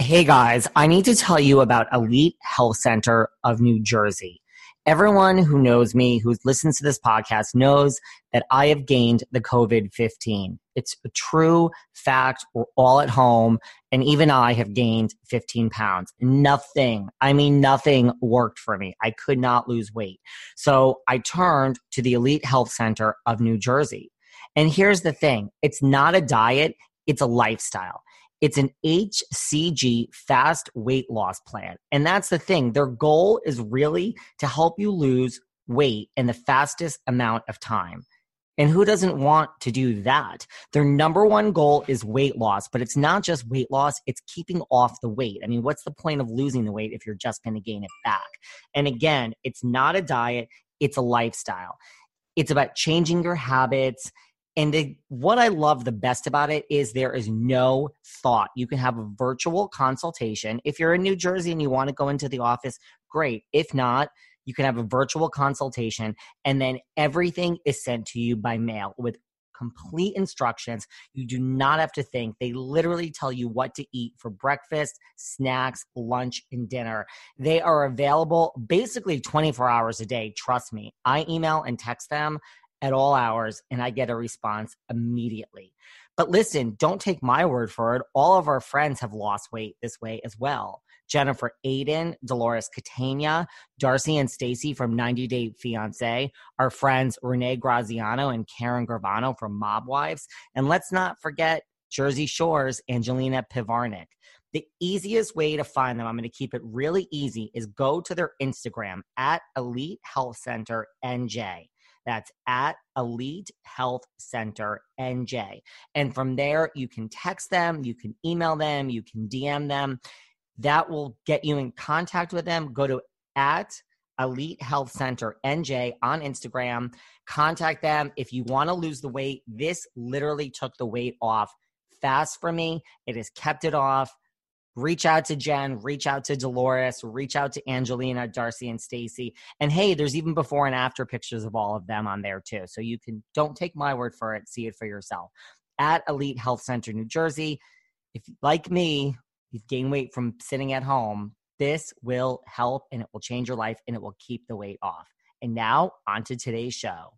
Hey guys, I need to tell you about Elite Health Center of New Jersey. Everyone who knows me, who listens to this podcast, knows that I have gained the COVID 15. It's a true fact. We're all at home, and even I have gained 15 pounds. Nothing, I mean, nothing worked for me. I could not lose weight. So I turned to the Elite Health Center of New Jersey. And here's the thing it's not a diet, it's a lifestyle. It's an HCG fast weight loss plan. And that's the thing. Their goal is really to help you lose weight in the fastest amount of time. And who doesn't want to do that? Their number one goal is weight loss, but it's not just weight loss, it's keeping off the weight. I mean, what's the point of losing the weight if you're just going to gain it back? And again, it's not a diet, it's a lifestyle. It's about changing your habits and the, what I love the best about it is there is no thought. You can have a virtual consultation. If you're in New Jersey and you want to go into the office, great. If not, you can have a virtual consultation and then everything is sent to you by mail with complete instructions. You do not have to think. They literally tell you what to eat for breakfast, snacks, lunch, and dinner. They are available basically 24 hours a day. Trust me. I email and text them at all hours and I get a response immediately. But listen, don't take my word for it. All of our friends have lost weight this way as well. Jennifer Aydin, Dolores Catania, Darcy and Stacy from 90 Day Fiance, our friends Renee Graziano and Karen Gravano from Mob Wives, and let's not forget Jersey Shore's Angelina Pivarnik. The easiest way to find them, I'm going to keep it really easy, is go to their Instagram at Elite Health Center NJ. That's at Elite Health Center NJ. And from there, you can text them, you can email them, you can DM them. That will get you in contact with them. Go to at Elite Health Center NJ on Instagram. Contact them if you want to lose the weight. This literally took the weight off fast for me. It has kept it off reach out to Jen, reach out to Dolores, reach out to Angelina, Darcy, and Stacy. And hey, there's even before and after pictures of all of them on there too. So you can don't take my word for it, see it for yourself. At Elite Health Center, New Jersey. If like me, you've gained weight from sitting at home, this will help and it will change your life and it will keep the weight off. And now on to today's show.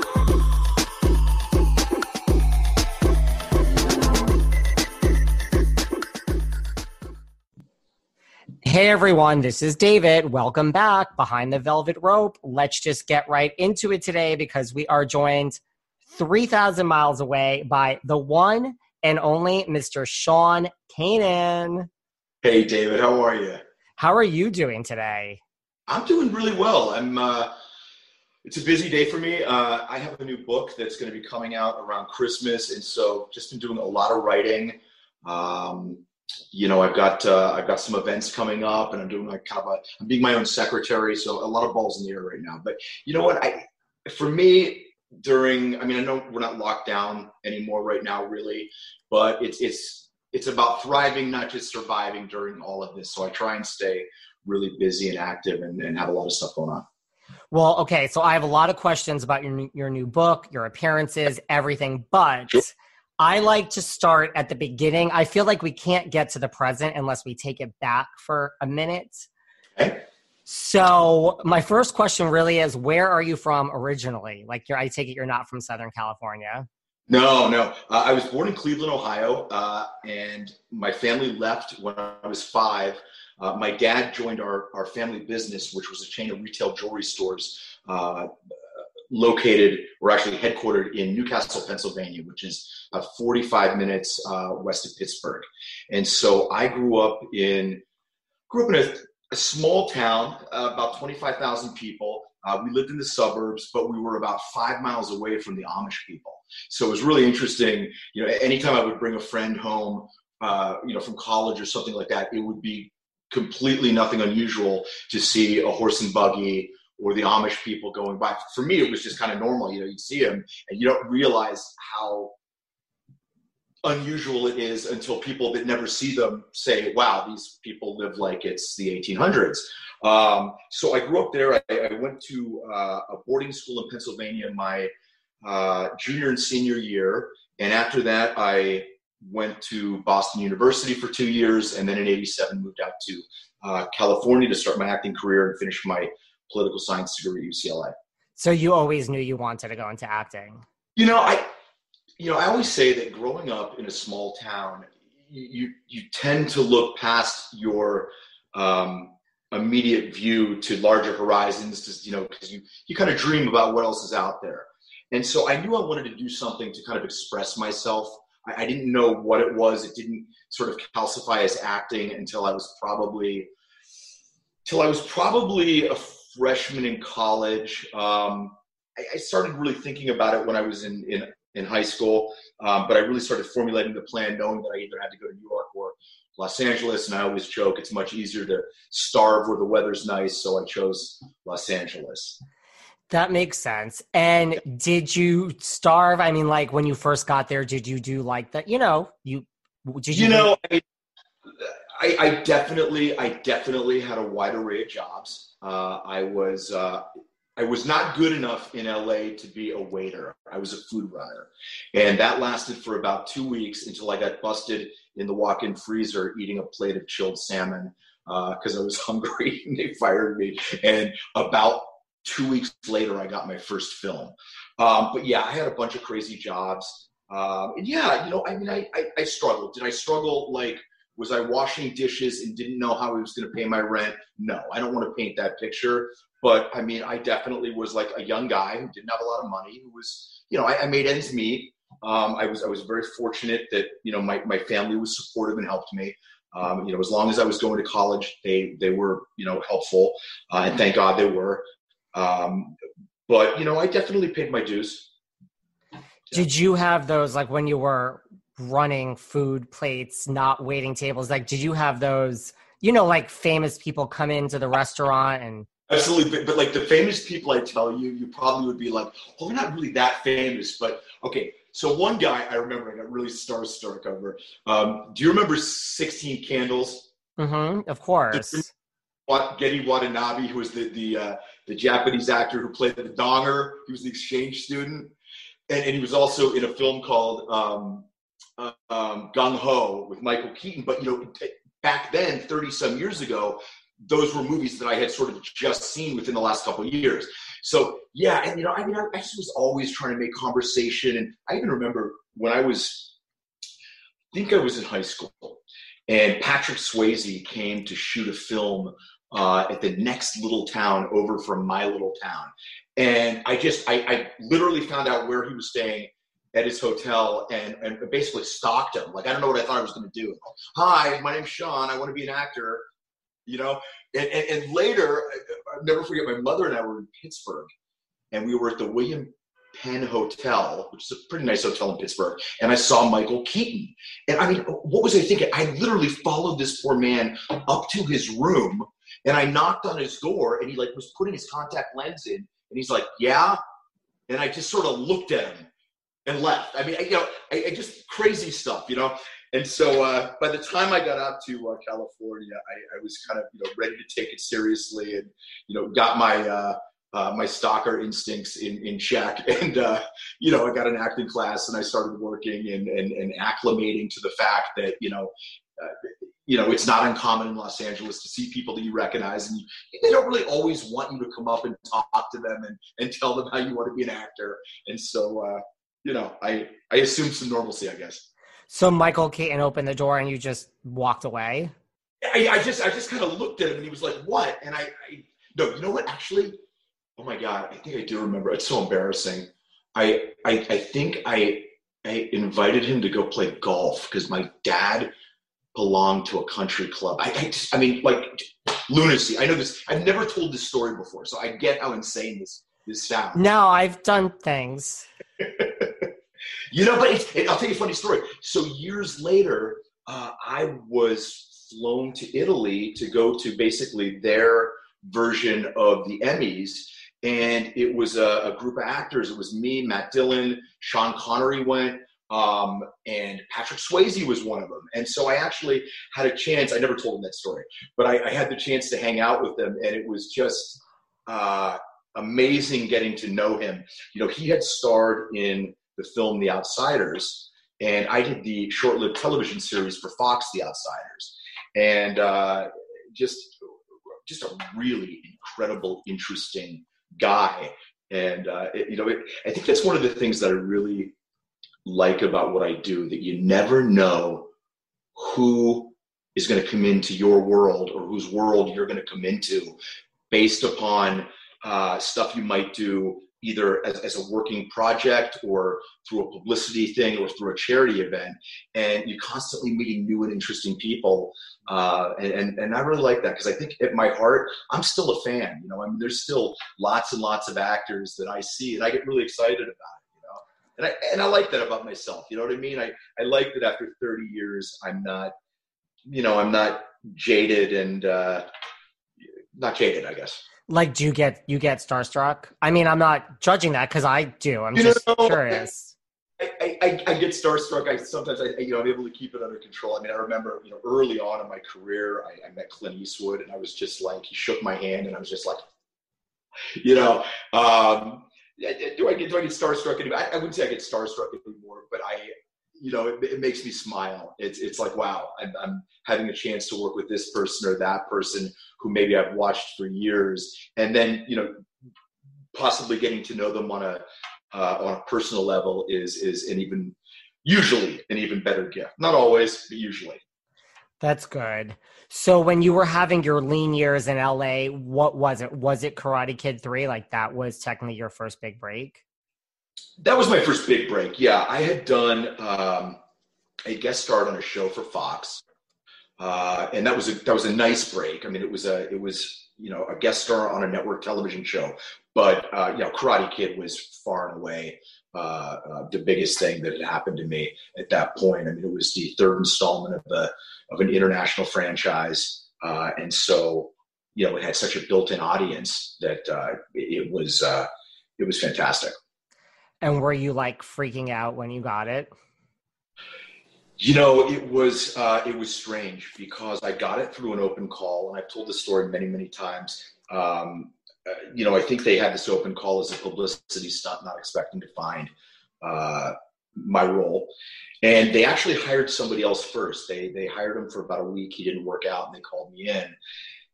Hey everyone, this is David. Welcome back behind the velvet rope. Let's just get right into it today because we are joined 3,000 miles away by the one and only Mr. Sean Kanan. Hey David, how are you? How are you doing today? I'm doing really well. I'm. Uh, it's a busy day for me. Uh, I have a new book that's going to be coming out around Christmas, and so just been doing a lot of writing. Um, you know, I've got uh, I've got some events coming up, and I'm doing like kind of a I'm being my own secretary, so a lot of balls in the air right now. But you know what? I for me during I mean I know we're not locked down anymore right now, really, but it's it's it's about thriving, not just surviving during all of this. So I try and stay really busy and active, and, and have a lot of stuff going on. Well, okay, so I have a lot of questions about your your new book, your appearances, everything, but. Sure I like to start at the beginning. I feel like we can't get to the present unless we take it back for a minute. Okay. So, my first question really is where are you from originally? Like, I take it you're not from Southern California. No, no. Uh, I was born in Cleveland, Ohio, uh, and my family left when I was five. Uh, my dad joined our, our family business, which was a chain of retail jewelry stores uh, located, or actually headquartered in New Castle, Pennsylvania, which is about 45 minutes uh, west of Pittsburgh. And so I grew up in grew up in a, a small town, uh, about 25,000 people. Uh, we lived in the suburbs, but we were about five miles away from the Amish people. So it was really interesting. You know, anytime I would bring a friend home, uh, you know, from college or something like that, it would be completely nothing unusual to see a horse and buggy or the Amish people going by. For me, it was just kind of normal. You know, you see them and you don't realize how unusual it is until people that never see them say, wow, these people live like it's the 1800s. Um, so I grew up there. I, I went to uh, a boarding school in Pennsylvania my uh, junior and senior year. And after that, I went to Boston University for two years. And then in 87, moved out to uh, California to start my acting career and finish my political science degree at UCLA. So you always knew you wanted to go into acting? You know, I you know, I always say that growing up in a small town, you you tend to look past your um, immediate view to larger horizons, just you know, because you you kind of dream about what else is out there. And so I knew I wanted to do something to kind of express myself. I, I didn't know what it was. It didn't sort of calcify as acting until I was probably till I was probably a freshman in college. Um, I, I, started really thinking about it when I was in in, in high school, um, but I really started formulating the plan knowing that I either had to go to New York or Los Angeles. And I always joke it's much easier to starve where the weather's nice, so I chose Los Angeles. That makes sense. And did you starve? I mean, like when you first got there, did you do like that? You know, you did you, you know. I, I, I, definitely, I definitely had a wide array of jobs. Uh, I was, uh, I was not good enough in LA to be a waiter. I was a food runner, and that lasted for about two weeks until I got busted in the walk-in freezer eating a plate of chilled salmon because uh, I was hungry, and they fired me. And about two weeks later, I got my first film. Um, but yeah, I had a bunch of crazy jobs. Um, and yeah, you know, I mean, I, I, I struggled. Did I struggle like was I washing dishes and didn't know how I was going to pay my rent? No, I don't want to paint that picture. But I mean, I definitely was like a young guy who didn't have a lot of money, who was, you know, I, I made ends meet. Um, I was I was very fortunate that you know my, my family was supportive and helped me. Um, you know, as long as I was going to college, they they were you know helpful, uh, and thank God they were. Um, but you know, I definitely paid my dues. Did you have those like when you were running food plates, not waiting tables? Like, did you have those, you know, like famous people come into the restaurant and. Absolutely. But, but like the famous people I tell you, you probably would be like, oh, they're not really that famous. But okay. So one guy I remember I got really starstruck over. Um, do you remember 16 Candles? Mm-hmm, of course. Gedde Watanabe, who was the the uh, the Japanese actor who played the donger. He was the exchange student, and, and he was also in a film called um, um, Gung Ho with Michael Keaton. But you know, back then, thirty some years ago, those were movies that I had sort of just seen within the last couple of years. So yeah, and you know, I mean, I, I just was always trying to make conversation, and I even remember when I was, I think I was in high school, and Patrick Swayze came to shoot a film uh, at the next little town over from my little town. And I just, I, I literally found out where he was staying at his hotel and, and basically stalked him. Like, I don't know what I thought I was going to do. Hi, my name's Sean. I want to be an actor. you know. And, and, and later, I'll never forget. My mother and I were in Pittsburgh, and we were at the William Penn Hotel, which is a pretty nice hotel in Pittsburgh, and I saw Michael Keaton. And I mean, what was I thinking? I literally followed this poor man up to his room, and I knocked on his door, and he like was putting his contact lens in, and he's like, "Yeah," and I just sort of looked at him and left. I mean, I, you know, I, I just crazy stuff, you know. And so uh, by the time I got out to uh, California, I, I, was kind of you know ready to take it seriously, and you know got my uh, uh, my stalker instincts in, in check. And, uh, you know, I got an acting class and I started working and, and, and acclimating to the fact that, you know, uh, you know, it's not uncommon in Los Angeles to see people that you recognize and you, they don't really always want you to come up and talk to them and, and tell them how you want to be an actor. And so, uh, you know, I, I assumed some normalcy, I guess. So Michael Keaton opened the door and you just walked away? I, I just, I just kind of looked at him and he was like, what? And I, I no, you know what? Actually, oh my god, I think I do remember. It's so embarrassing. I I, I think I I invited him to go play golf because my dad belonged to a country club. I I, just, I mean like lunacy. I know this. I've never told this story before, so I get how insane this this sounds. No, I've done things. you know, but it, I'll tell you a funny story. So years later, uh, I was flown to Italy to go to basically their version of the Emmys and it was a, a, group of actors. It was me, Matt Dillon, Sean Connery went, um, and Patrick Swayze was one of them. And so I actually had a chance. I never told him that story, but I, I had the chance to hang out with them, and it was just uh, amazing getting to know him. You know, he had starred in the film The Outsiders, and I did the short-lived television series for Fox, The Outsiders, and uh, just just a really incredible, interesting guy. And uh, it, you know, it, I think that's one of the things that I really like about what I do. That you never know who is going to come into your world or whose world you're going to come into based upon uh, stuff you might do either as, as a working project or through a publicity thing or through a charity event and you're constantly meeting new and interesting people uh, and, and i really like that because i think at my heart i'm still a fan you know i mean there's still lots and lots of actors that i see and i get really excited about it you know and i and i like that about myself you know what i mean? I i like that after 30 years i'm not you know i'm not jaded and uh not jaded i guess like do you get you get starstruck i mean i'm not judging that because i do i'm you just know, curious I, I, I, get starstruck. I sometimes I you know I'm able to keep it under control. I mean I remember you know early on in my career I, I met Clint Eastwood and I was just like he shook my hand and I was just like you know um, do I get do I get starstruck anymore? I, I wouldn't say I get starstruck anymore, but I you know, it, it, makes me smile. It's it's like wow, I'm, I'm, having a chance to work with this person or that person who maybe I've watched for years, and then you know, possibly getting to know them on a uh, on a personal level is is an even usually an even better gift. Not always, but usually. That's good. So when you were having your lean years in LA, what was it? Was it Karate Kid 3? Like that was technically your first big break? That was my first big break. Yeah, I had done um, a guest start on a show for Fox, uh, and that was a that was a nice break. I mean, it was a it was you know a guest star on a network television show, but uh, you know, Karate Kid was far and away uh, uh, the biggest thing that had happened to me at that point. I mean, it was the third installment of the of an international franchise, uh, and so you know, it had such a built-in audience that uh, it, was it was fantastic. And were you like freaking out when you got it? You know, it was uh, it was strange because I got it through an open call, and I've told this story many, many times. Um, uh, you know, I think they had this open call as a publicity stunt, not expecting to find uh, my role. And they actually hired somebody else first. They they hired him for about a week. He didn't work out, and they called me in.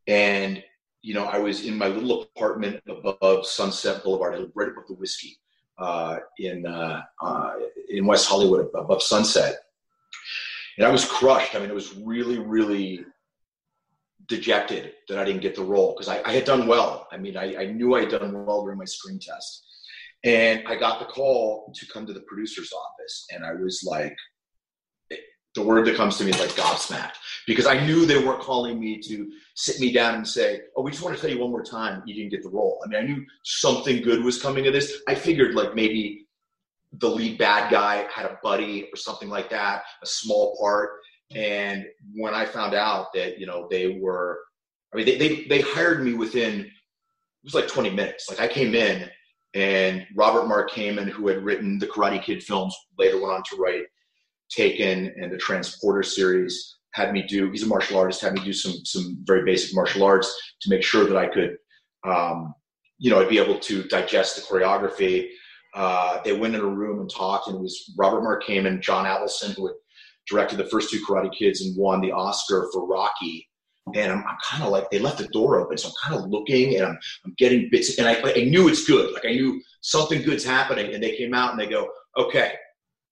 And you know, I was in my little apartment above Sunset Boulevard, right above the whiskey uh, in uh, uh, in West Hollywood above Sunset, and I was crushed. I mean, it was really, really dejected that I didn't get the role because I, I, had done well. I mean, I, I knew I had done well during my screen test, and I got the call to come to the producer's office, and I was like, the word that comes to me is like gobsmacked because I knew they weren't calling me to sit me down and say, "Oh, we just want to tell you one more time you didn't get the role." I mean, I knew something good was coming of this. I figured like maybe the lead bad guy had a buddy or something like that, a small part. And when I found out that you know they were, I mean, they they, they hired me within it was like 20 minutes. Like I came in and Robert Mark Kamen, who had written the Karate Kid films, later went on to write Taken and the Transporter series had me do. He's a martial artist. Had me do some some very basic martial arts to make sure that I could, um, you know, I'd be able to digest the choreography. Uh, they went in a room and talked, and it was Robert Mark Kamen, John Avildsen, who had directed the first two Karate Kids and won the Oscar for Rocky. And I'm, I'm kind of like they left the door open, so I'm kind of looking and I'm, I'm getting bits, and I, I knew it's good. Like I knew something good's happening, and they came out and they go, "Okay,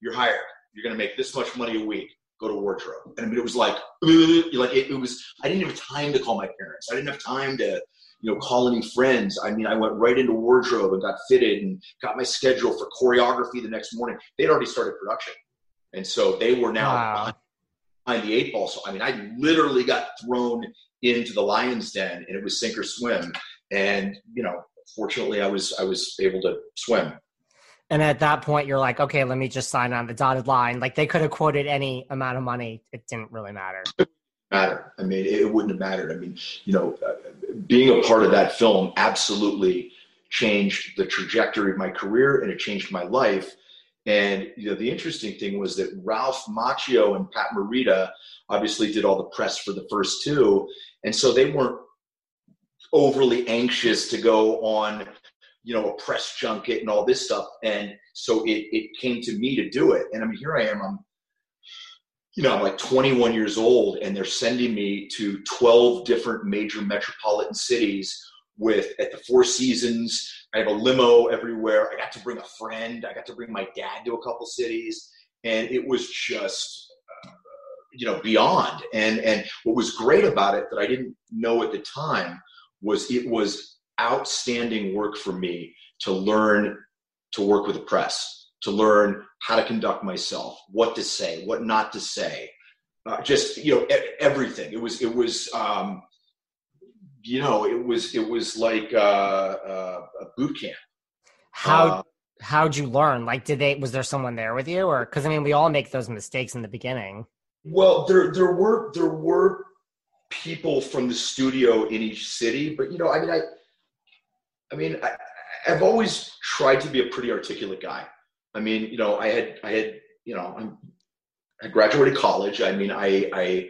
you're hired. You're going to make this much money a week go to wardrobe. And I mean, it was like, like it, it, was, I didn't have time to call my parents. I didn't have time to, you know, call any friends. I mean, I went right into wardrobe and got fitted and got my schedule for choreography the next morning. They'd already started production. And so they were now wow. behind the eight ball. So, I mean, I literally got thrown into the lion's den and it was sink or swim. And, you know, fortunately I was, I was able to swim. And at that point, you're like, okay, let me just sign on the dotted line. Like they could have quoted any amount of money. It didn't really matter. Matter. I mean, it wouldn't have mattered. I mean, you know, uh, being a part of that film absolutely changed the trajectory of my career and it changed my life. And you know, the interesting thing was that Ralph Macchio and Pat Morita obviously did all the press for the first two, and so they weren't overly anxious to go on you know, a press junket and all this stuff. And so it, it came to me to do it. And I mean, here I am, I'm, you know, I'm like 21 years old and they're sending me to 12 different major metropolitan cities with at the Four Seasons. I have a limo everywhere. I got to bring a friend. I got to bring my dad to a couple cities. And it was just, uh, you know, beyond. And, and what was great about it that I didn't know at the time was it was outstanding work for me to learn to work with the press, to learn how to conduct myself, what to say, what not to say, uh, just you know everything. It was it was um, you know it was it was like uh, uh, a boot camp. How uh, how'd you learn? Like, did they was there someone there with you, or because I mean we all make those mistakes in the beginning. Well, there there were there were people from the studio in each city, but you know I mean I I mean, I, I've always tried to be a pretty articulate guy. I mean, you know, I had, I had, you know, I'm, I graduated college. I mean, I, I,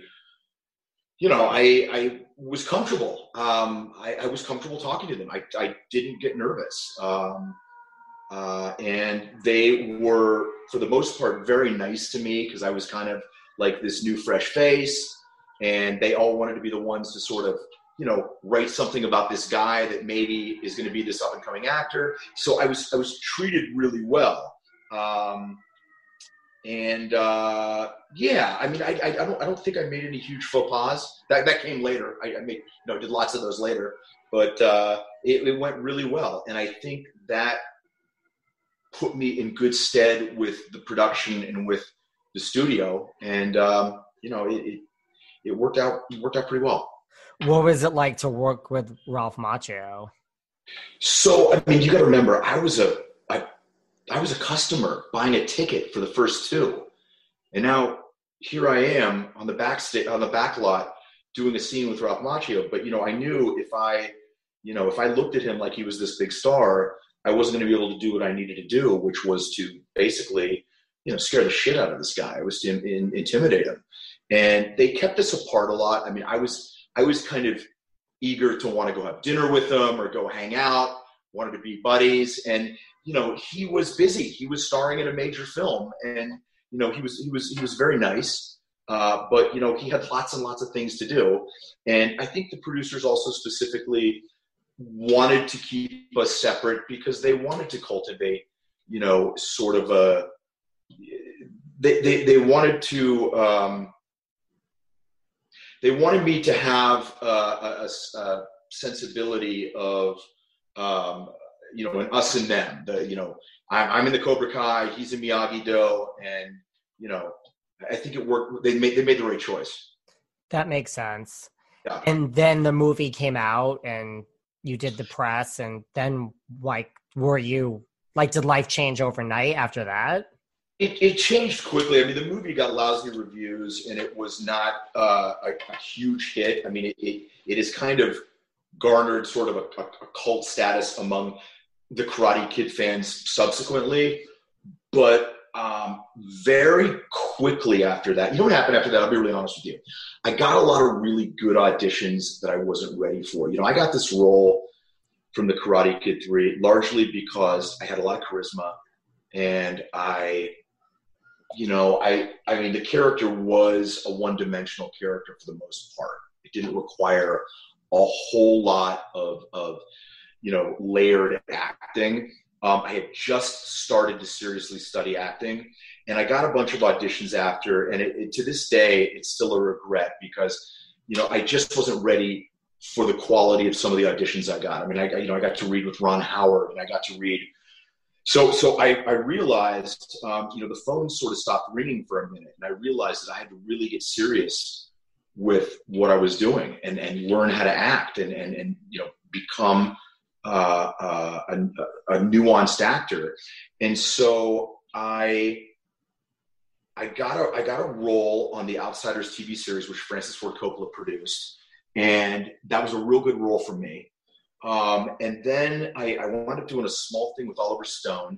you know, I, I was comfortable. Um, I, I was comfortable talking to them. I, I didn't get nervous. Um, uh, and they were, for the most part, very nice to me because I was kind of like this new, fresh face. And they all wanted to be the ones to sort of you know, write something about this guy that maybe is going to be this up and coming actor. So I was I was treated really well. Um, and uh, yeah, I mean, I, I, I, don't I don't think I made any huge faux pas. That that came later. I, I made you know did lots of those later, but uh, it, it went really well. And I think that put me in good stead with the production and with the studio. And um, you know, it, it it worked out. It worked out pretty well. What was it like to work with Ralph Macchio? So, I mean, you got to remember, I was a I, was a customer buying a ticket for the first two, and now here I am on the back sta- on the back lot doing a scene with Ralph Macchio. But you know, I knew if I, you know, if I looked at him like he was this big star, I wasn't going to be able to do what I needed to do, which was to basically, you know, scare the shit out of this guy. I was to in, in, intimidate him, and they kept us apart a lot. I mean, I was I was kind of eager to want to go have dinner with them or go hang out, wanted to be buddies. And, you know, he was busy. He was starring in a major film and, you know, he was, he was, he was very nice. Uh, but, you know, he had lots and lots of things to do. And I think the producers also specifically wanted to keep us separate because they wanted to cultivate, you know, sort of a, they, they, they wanted to, um, they wanted me to have uh, a, a, sensibility of um, you know an us and them. The you know I'm, I'm in the Cobra Kai, he's in Miyagi Do, and you know I think it worked. They made they made the right choice. That makes sense. Yeah. And then the movie came out, and you did the press, and then like, were you like, did life change overnight after that? It, it changed quickly. I mean, the movie got lousy reviews, and it was not uh, a, a, huge hit. I mean, it, it, it is kind of garnered sort of a, a, a cult status among the Karate Kid fans subsequently, but um, very quickly after that, you know what happened after that? I'll be really honest with you. I got a lot of really good auditions that I wasn't ready for. You know, I got this role from the Karate Kid 3 largely because I had a lot of charisma and I, you know, I, I mean, the character was a one dimensional character for the most part. It didn't require a whole lot of, of you know, layered acting. Um, I had just started to seriously study acting, and I got a bunch of auditions after. And it, it, to this day, it's still a regret because you know I just wasn't ready for the quality of some of the auditions I got. I mean, I you know I got to read with Ron Howard, and I got to read. So so I, I realized um, you know the phone sort of stopped ringing for a minute, and I realized that I had to really get serious with what I was doing and and learn how to act and and and you know become uh, uh, a, a, nuanced actor, and so I I got a I got a role on the Outsiders TV series, which Francis Ford Coppola produced, and that was a real good role for me. Um, and then I, I wound up doing a small thing with Oliver Stone,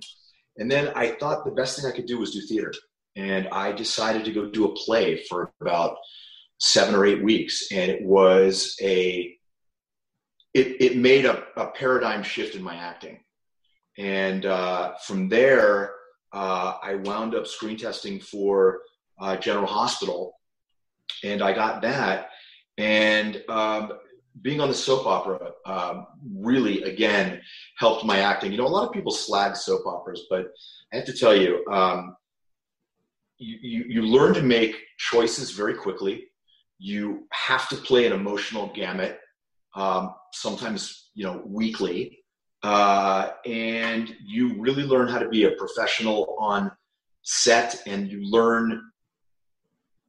and then I thought the best thing I could do was do theater, and I decided to go do a play for about seven or eight weeks, and it was a it, it made a, a paradigm shift in my acting. And uh, from there, uh, I wound up screen testing for uh, General Hospital, and I got that. And um, being on the soap opera um, really, again, helped my acting. You know, a lot of people slag soap operas, but I have to tell you, um, you, you, you learn to make choices very quickly. You have to play an emotional gamut um, sometimes you know weekly, uh, and you really learn how to be a professional on set, and you learn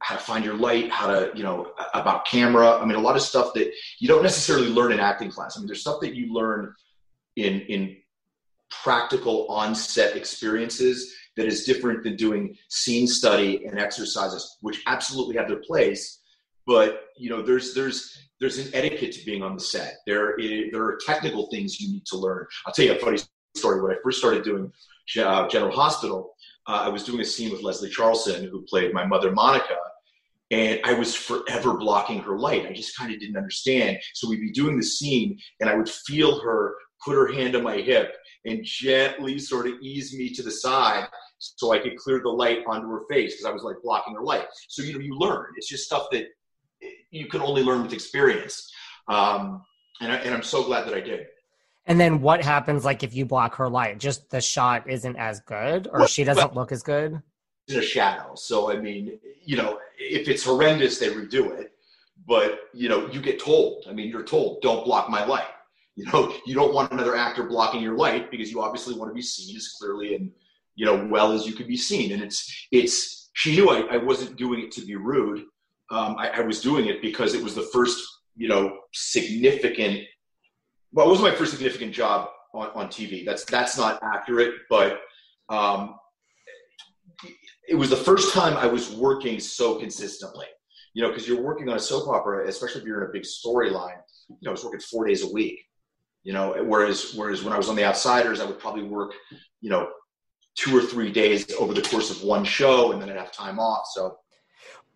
how to find your light, how to you know about camera. I mean, a lot of stuff that you don't necessarily learn in acting class. I mean, there's stuff that you learn in in practical on-set experiences that is different than doing scene study and exercises, which absolutely have their place. But you know, there's there's there's an etiquette to being on the set. There, is, there are technical things you need to learn. I'll tell you a funny story. When I first started doing uh, General Hospital, uh, I was doing a scene with Leslie Charleson, who played my mother Monica, and I was forever blocking her light. I just kind of didn't understand. So we'd be doing the scene, and I would feel her put her hand on my hip and gently sort of ease me to the side so I could clear the light onto her face because I was like blocking her light. So you know, you learn. It's just stuff that you can only learn with experience. Um, and, I, and I'm so glad that I did. And then what happens like if you block her light? Just the shot isn't as good or well, she doesn't well, look as good? In a shadow. So, I mean, you know, if it's horrendous, they redo it. But, you know, you get told. I mean, you're told, don't block my light. You know, you don't want another actor blocking your light because you obviously want to be seen as clearly and, you know, well as you can be seen. And it's, it's, she knew I, I wasn't doing it to be rude um, I, I, was doing it because it was the first, you know, significant. Well, it wasn't my first significant job on, on TV. That's that's not accurate, but um, it was the first time I was working so consistently. You know, because you're working on a soap opera, especially if you're in a big storyline. You know, I was working four days a week. You know, whereas whereas when I was on The Outsiders, I would probably work, you know, two or three days over the course of one show, and then I'd have time off. So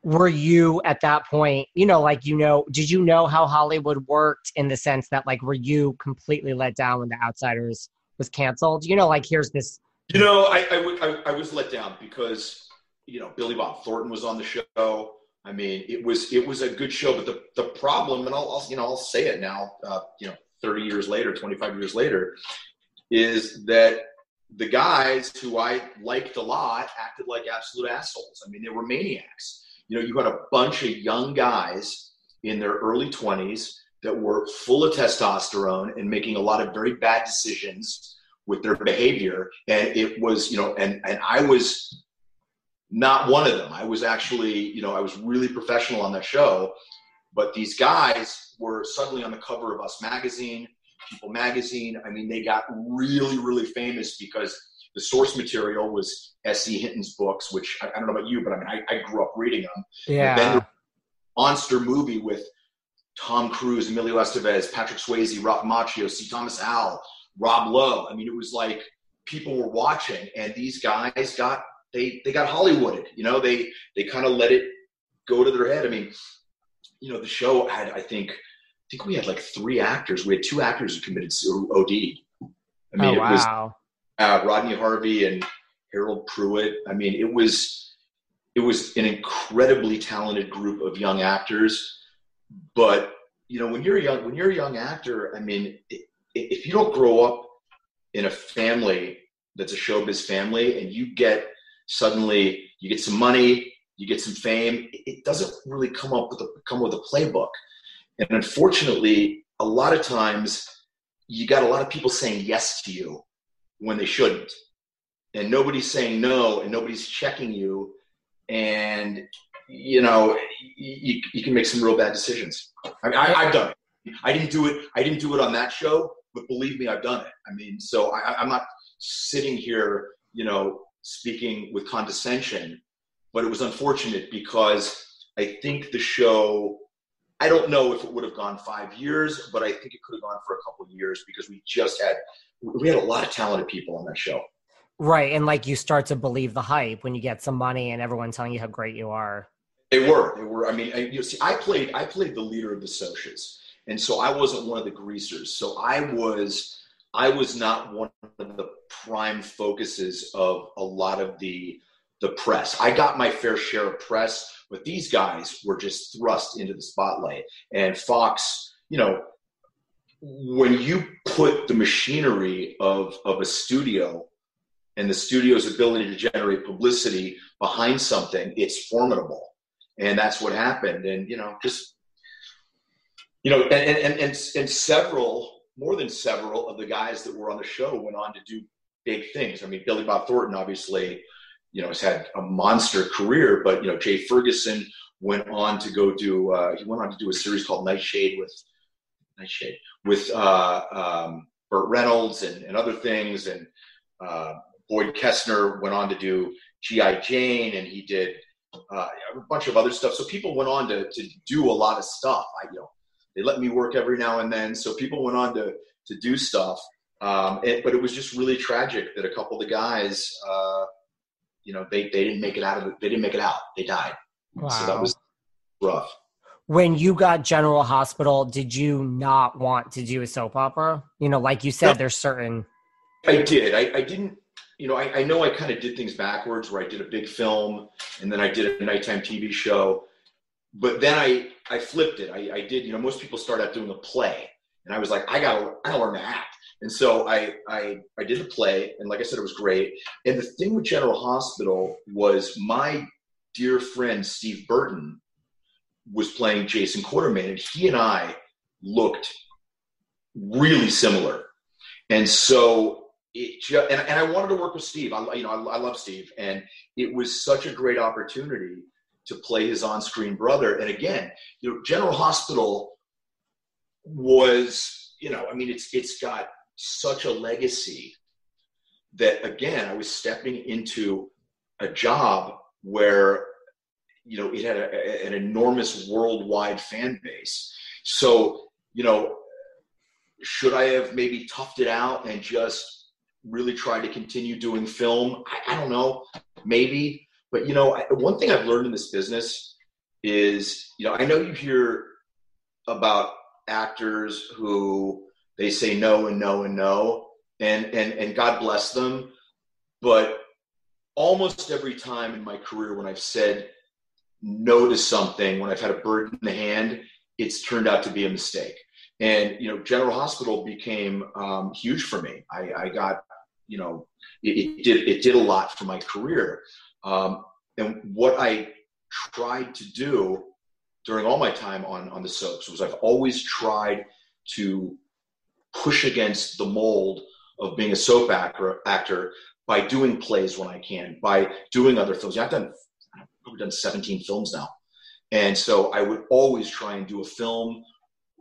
were you at that point you know like you know did you know how hollywood worked in the sense that like were you completely let down when the outsiders was canceled? You know like here's this you know I, I, I, was let down because you know billy bob thornton was on the show. I mean it was it was a good show but the, the problem and I'll, I'll you know i'll say it now uh, you know 30 years later 25 years later is that the guys who i liked a lot acted like absolute assholes. I mean they were maniacs you know, you had a bunch of young guys in their early 20s that were full of testosterone and making a lot of very bad decisions with their behavior. And it was, you know, and, and I was not one of them. I was actually, you know, I was really professional on that show, but these guys were suddenly on the cover of Us Magazine, People Magazine. I mean, they got really, really famous because the source material was S.E. Hinton's books, which I, I, don't know about you, but I mean, I, I grew up reading them. Yeah. then the monster movie with Tom Cruise, Emilio Estevez, Patrick Swayze, Ralph Macchio, C. Thomas Howell, Rob Lowe. I mean, it was like people were watching, and these guys got they they got Hollywooded. You know, they they kind of let it go to their head. I mean, you know, the show had I think I think we had like three actors. We had two actors who committed OD. I mean, oh, wow. it was uh, Rodney Harvey and Harold Pruett. I mean, it was it was an incredibly talented group of young actors. But you know, when you're a young when you're a young actor, I mean, if you don't grow up in a family that's a showbiz family, and you get suddenly you get some money, you get some fame, it doesn't really come up with a come with a playbook. And unfortunately, a lot of times you got a lot of people saying yes to you when they shouldn't. And nobody's saying no and nobody's checking you. And, you know, you, you can make some real bad decisions. I mean, I, have done it. I didn't do it. I didn't do it on that show, but believe me, I've done it. I mean, so I, I'm not sitting here, you know, speaking with condescension, but it was unfortunate because I think the show I don't know if it would have gone five years, but I think it could have gone for a couple of years because we just had we had a lot of talented people on that show. Right, and like you start to believe the hype when you get some money and everyone telling you how great you are. They were. They were. I mean, I, you see, I played. I played the leader of the Socs, and so I wasn't one of the greasers. So I was. I was not one of the prime focuses of a lot of the the press. I got my fair share of press, but these guys were just thrust into the spotlight. And Fox, you know, when you put the machinery of, of a studio and the studio's ability to generate publicity behind something, it's formidable. And that's what happened. And, you know, just, you know, and, and, and, and several, more than several of the guys that were on the show went on to do big things. I mean, Billy Bob Thornton, obviously, you know, has had a monster career, but, you know, Jay Ferguson went on to go do, uh, he went on to do a series called Nightshade with, Nightshade with uh, um, Burt Reynolds and, and, other things. And uh, Boyd Kestner went on to do G.I. Jane and he did uh, a bunch of other stuff. So people went on to, to do a lot of stuff. I, you know, they let me work every now and then. So people went on to, to do stuff. Um, it, but it was just really tragic that a couple of the guys, uh, you know, they, they didn't make it out of it. They didn't make it out. They died. Wow. So that was rough when you got General Hospital, did you not want to do a soap opera? You know, like you said, no, there's certain. I did. I, I didn't. You know, I, I know I kind of did things backwards, where I did a big film and then I did a nighttime TV show. But then I I flipped it. I, I did. You know, most people start out doing a play, and I was like, I gotta I gotta learn to act. And so I, I I did the play, and like I said, it was great. And the thing with General Hospital was my dear friend Steve Burton was playing Jason Quartermaine, and he and I looked really similar. And so it just, and, and I wanted to work with Steve. I, you know, I, I love Steve, and it was such a great opportunity to play his on-screen brother. And again, you know, General Hospital was, you know, I mean, it's it's got such a legacy that again, I was stepping into a job where you know, it had a, an enormous worldwide fan base. So, you know, should I have maybe toughed it out and just really tried to continue doing film? I, I don't know, maybe. But, you know, I, one thing I've learned in this business is, you know, I know you hear about actors who they say no and no and no, and, and, and God bless them. But almost every time in my career when I've said no to something when I've had a bird in the hand, it's turned out to be a mistake. And you know, General Hospital became um, huge for me. I, I, got, you know, it, it, did it did a lot for my career. Um, and what I tried to do during all my time on on the soaps was I've always tried to push against the mold of being a soap actor, actor by doing plays when I can, by doing other films. Yeah, I've done I've probably done 17 films now. And so I would always try and do a film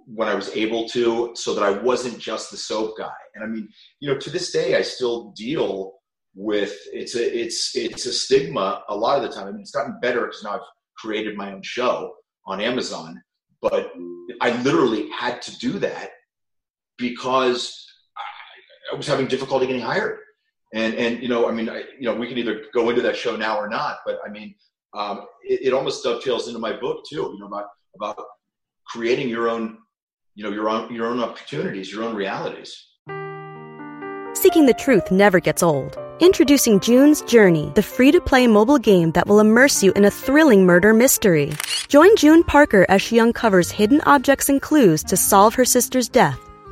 when I was able to so that I wasn't just the soap guy. And I mean, you know, to this day I still deal with it's a it's it's a stigma a lot of the time. I mean it's gotten better because now I've created my own show on Amazon. But I literally had to do that because I, was having difficulty getting hired. And and you know, I mean, I, you know, we can either go into that show now or not. But I mean, um, it, it almost dovetails into my book too. You know, about about creating your own, you know, your own your own opportunities, your own realities. Seeking the truth never gets old. Introducing June's Journey, the free to play mobile game that will immerse you in a thrilling murder mystery. Join June Parker as she uncovers hidden objects and clues to solve her sister's death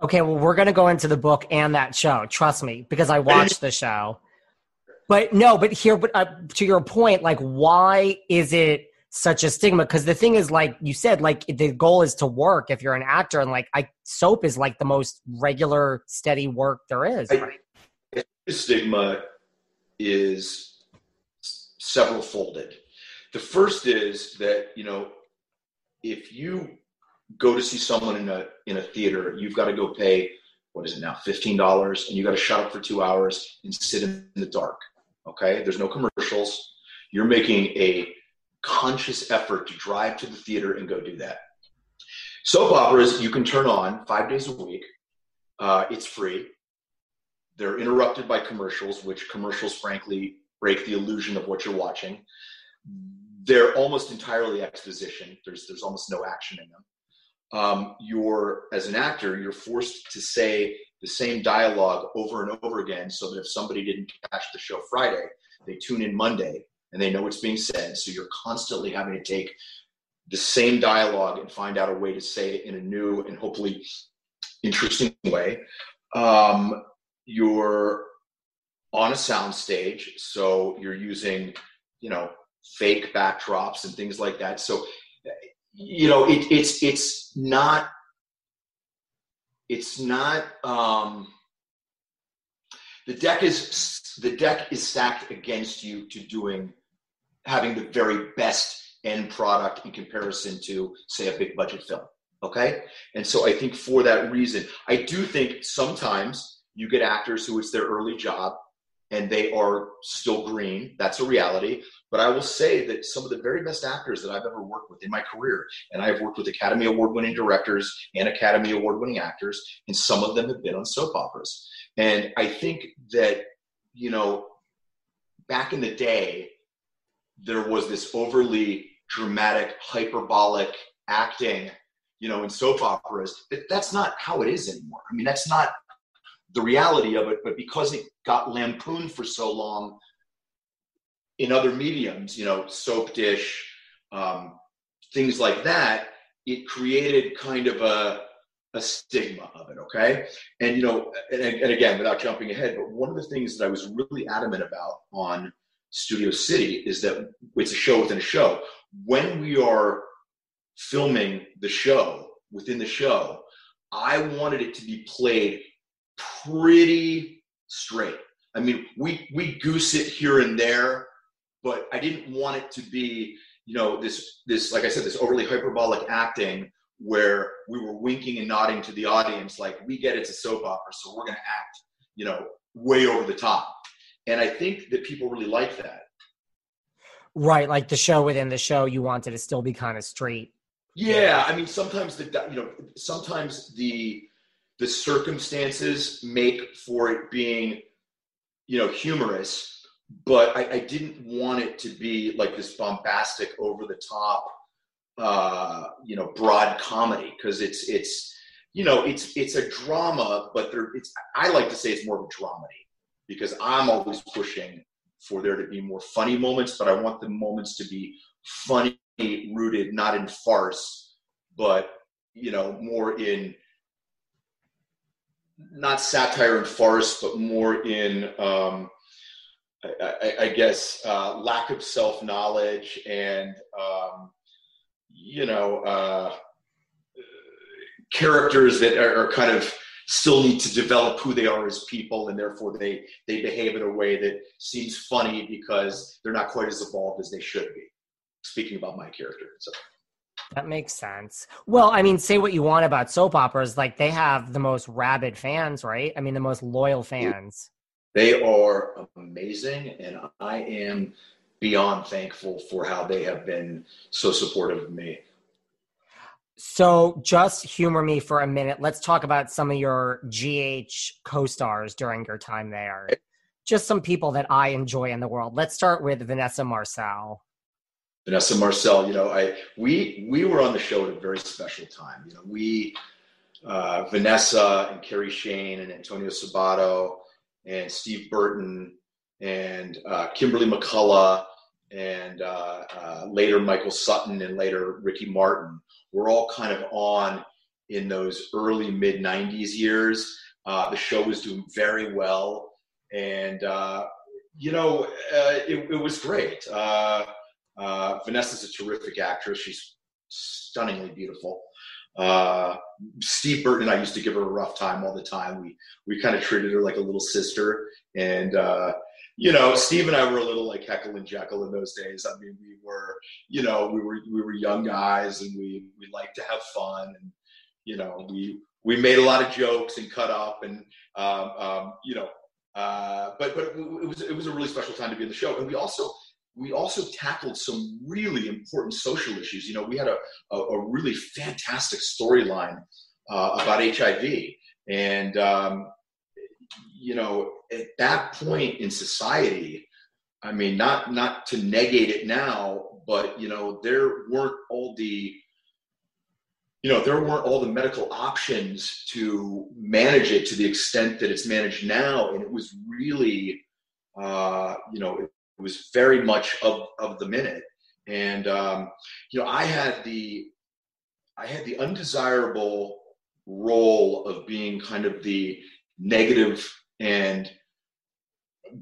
Okay, well, we're going to go into the book and that show. Trust me, because I watched the show. But no, but here, but uh, to your point, like, why is it such a stigma? Because the thing is, like you said, like the goal is to work. If you're an actor, and like, I soap is like the most regular, steady work there is. Right? The stigma is several folded. The first is that you know, if you go to see someone in a in a theater, you've got to go pay what is it now, fifteen dollars, and you got to shut up for two hours and sit in the dark. Okay, there's no commercials. You're making a conscious effort to drive to the theater and go do that. Soap operas you can turn on five days a week. Uh, it's free. They're interrupted by commercials, which commercials, frankly, break the illusion of what you're watching. They're almost entirely exposition. There's there's almost no action in them um, you're as an actor you're forced to say the same dialogue over and over again so that if somebody didn't catch the show friday they tune in monday and they know what's being said. So you're constantly having to take the same dialogue and find out a way to say it in a new and hopefully interesting way. Um, you're on a sound stage so you're using you know fake backdrops and things like that. So you know, it, it's it's not it's not um, the deck is the deck is stacked against you to doing having the very best end product in comparison to say a big budget film okay? And so i think for that reason i do think sometimes you get actors who it's their early job and they are still green that's a reality but I will say that some of the very best actors that I've ever worked with in my career, and I have worked with Academy Award winning directors and Academy Award winning actors, and some of them have been on soap operas. And I think that, you know, back in the day, there was this overly dramatic, hyperbolic acting, you know, in soap operas. That, that's not how it is anymore. I mean, that's not the reality of it, but because it got lampooned for so long in other mediums, you know, soap dish, um, things like that, it created kind of a a stigma of it. Okay, and you know, and, and again, without jumping ahead, but one of the things that I was really adamant about on Studio City is that it's a show within a show. When we are filming the show within the show, I wanted it to be played pretty straight. I mean, we we goose it here and there, but I didn't want it to be, you know, this this like I said, this overly hyperbolic acting where we were winking and nodding to the audience, like we get it's a soap opera, so we're gonna act, you know, way over the top. And I think that people really like that. Right, like the show within the show, you wanted to still be kind of straight. Yeah, I mean, sometimes the you know, sometimes the the circumstances make for it being, you know, humorous, but I, I didn't want it to be like this bombastic, over the top, uh, you know, broad comedy because it's it's you know it's it's a drama, but there it's I like to say it's more of a dramedy because I'm always pushing for there to be more funny moments, but I want the moments to be funny rooted not in farce, but you know more in not satire and farce, but more in, um, I, I, I, guess, uh, lack of self knowledge and, um, you know, uh, characters that are, are, kind of still need to develop who they are as people, and therefore they they behave in a way that seems funny because they're not quite as evolved as they should be. Speaking about my character, so. That makes sense. Well, I mean, say what you want about soap operas, like they have the most rabid fans, right? I mean, the most loyal fans. They are amazing, and I am beyond thankful for how they have been so supportive of me. So, just humor me for a minute. Let's talk about some of your GH co stars during your time there. Just some people that I enjoy in the world. Let's start with Vanessa Marcil. Vanessa Marcil, you know, I we we were on the show at a very special time. You know, we uh, Vanessa and Cari Shayne and Antonio Sabato and Steve Burton and uh, Kimberly McCullough and uh, uh, later Michael Sutton and later Ricky Martin were all kind of on in those early mid 90s years. Uh, the show was doing very well. And, uh, you know, it, it, was great. Uh, Vanessa's a terrific actress. She's stunningly beautiful. Uh, Steve Burton and I used to give her a rough time all the time. We we kind of treated her like a little sister, and uh, you know, Steve and I were a little like Heckle and Jeckle in those days. I mean, we were, you know, we were we were young guys, and we we liked to have fun, and you know, we we made a lot of jokes and cut up, and um, um, you know, uh, but but it was it was a really special time to be in the show, and we also we also tackled some really important social issues. You know, we had a, a, a really fantastic storyline uh, about HIV. And, um, you know, at that point in society, I mean, not not to negate it now, but you know, there weren't all the you know, there weren't all the medical options to manage it to the extent that it's managed now, and it was really, uh, you know, it was very much of, of the minute. And, um, you know, I had the, I had the undesirable role of being kind of the negative and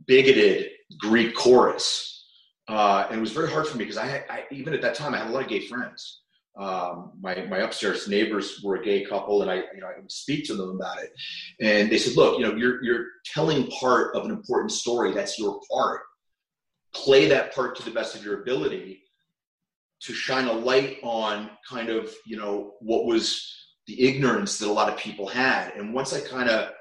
bigoted Greek chorus. Uh, and it was very hard for me because I, I, even at that time, I had a lot of gay friends. Um, my, my upstairs neighbors were a gay couple and I, you know, I would speak to them about it. And they said, look, you know, you're, you're telling part of an important story. That's your part play that part to the best of your ability to shine a light on kind of you know what was the ignorance that a lot of people had. And once i kind of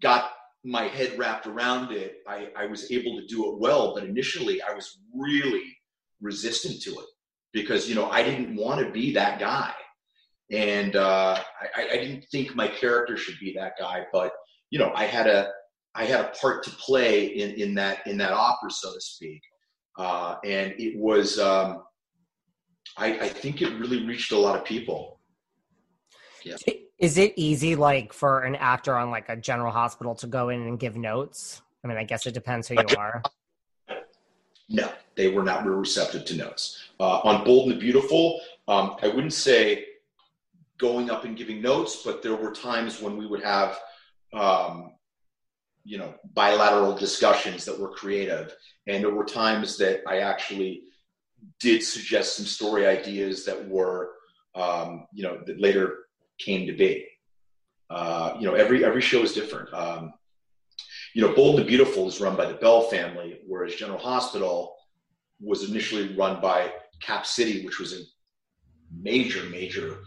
got my head wrapped around it I, I was able to do it well. But initially i was really resistant to it because you know i didn't want to be that guy. And uh, I, I didn't think my character should be that guy. But you know i had a I had a part to play in, in that in that opera, so to speak, uh, and it was. Um, I, I, think it really reached a lot of people. Yeah. Is it easy, like, for an actor on like a general hospital to go in and give notes? I mean, I guess it depends who you are. No, they were not real receptive to notes. Uh, on Bold and the Beautiful, um, I wouldn't say going up and giving notes, but there were times when we would have, um, you know, bilateral discussions that were creative. And there were times that I actually did suggest some story ideas that were, um, you know, that later came to be. Uh, you know, every every show is different. Um, you know, Bold and the Beautiful is run by the Bell family, whereas General Hospital was initially run by Cap City, which was a major, major,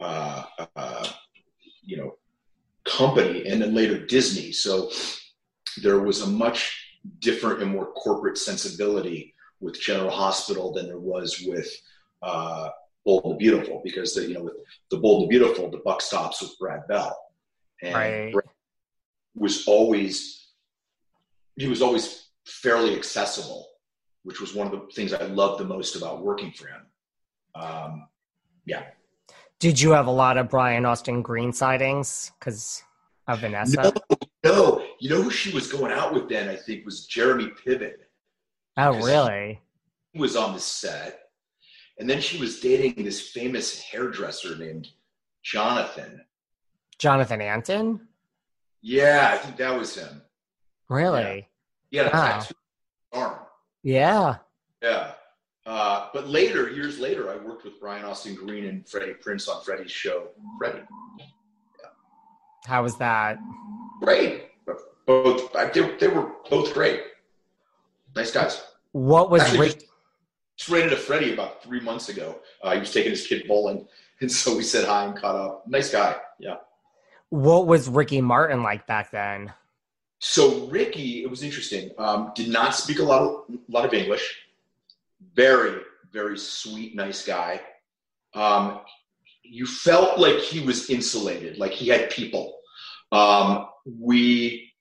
uh, uh, you know, company, and then later Disney. So there was a much different and more corporate sensibility with General Hospital than there was with uh, Bold and Beautiful, because the, you know, with the Bold and Beautiful, the buck stops with Brad Bell, and Right. Brad was always he was always fairly accessible, which was one of the things I loved the most about working for him. Um, yeah. Did you have a lot of Brian Austin Green sightings because of Vanessa? No, no. You know who she was going out with then? I think was Jeremy Piven. Oh, really? He was on the set, and then she was dating this famous hairdresser named Jonathan. Jonathan Antin? Yeah, I think that was him. Really? He had a Wow. tattoo on his arm. Yeah. Yeah. Uh, but later, years later, I worked with Brian Austin Green and Freddie Prinze on Freddie's show, Freddie. How was that? Great. Both, they, they were both great. Nice guys. What was Actually, Rick? just, just ran into Freddie about three months ago. Uh, he was taking his kid bowling, and so we said hi and caught up. Nice guy. Yeah. What was Ricky Martin like back then? So Ricky, it was interesting. Um, did not speak a lot of lot of English. Very, very sweet, nice guy. Um, you felt like he was insulated, like he had people. Um, we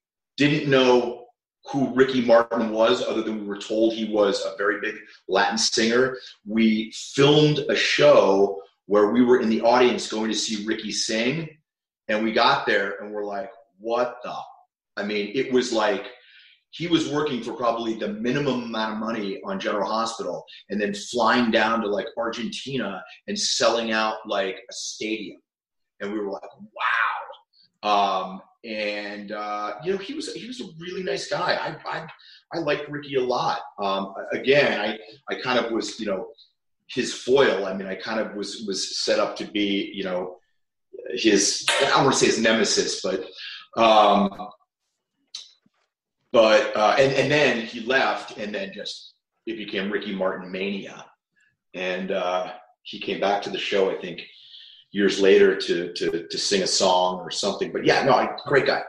didn't know who Ricky Martin was, other than we were told he was a very big Latin singer. We filmed a show where we were in the audience going to see Ricky sing, and we got there and we're like, "What the I mean, it was like he was working for probably the minimum amount of money on General Hospital and then flying down to like Argentina and selling out like a stadium. And we were like, wow. Um, and uh, you know, he was he was a really nice guy. I I, I liked Ricky a lot. Um, again, I I kind of was you know his foil. I mean, I kind of was was set up to be you know his I don't want to say his nemesis, but um, but uh, and and then he left, and then just it became Ricky Martin mania, and uh, he came back to the show. I think years later to to to sing a song or something. But yeah, no, I, great guy.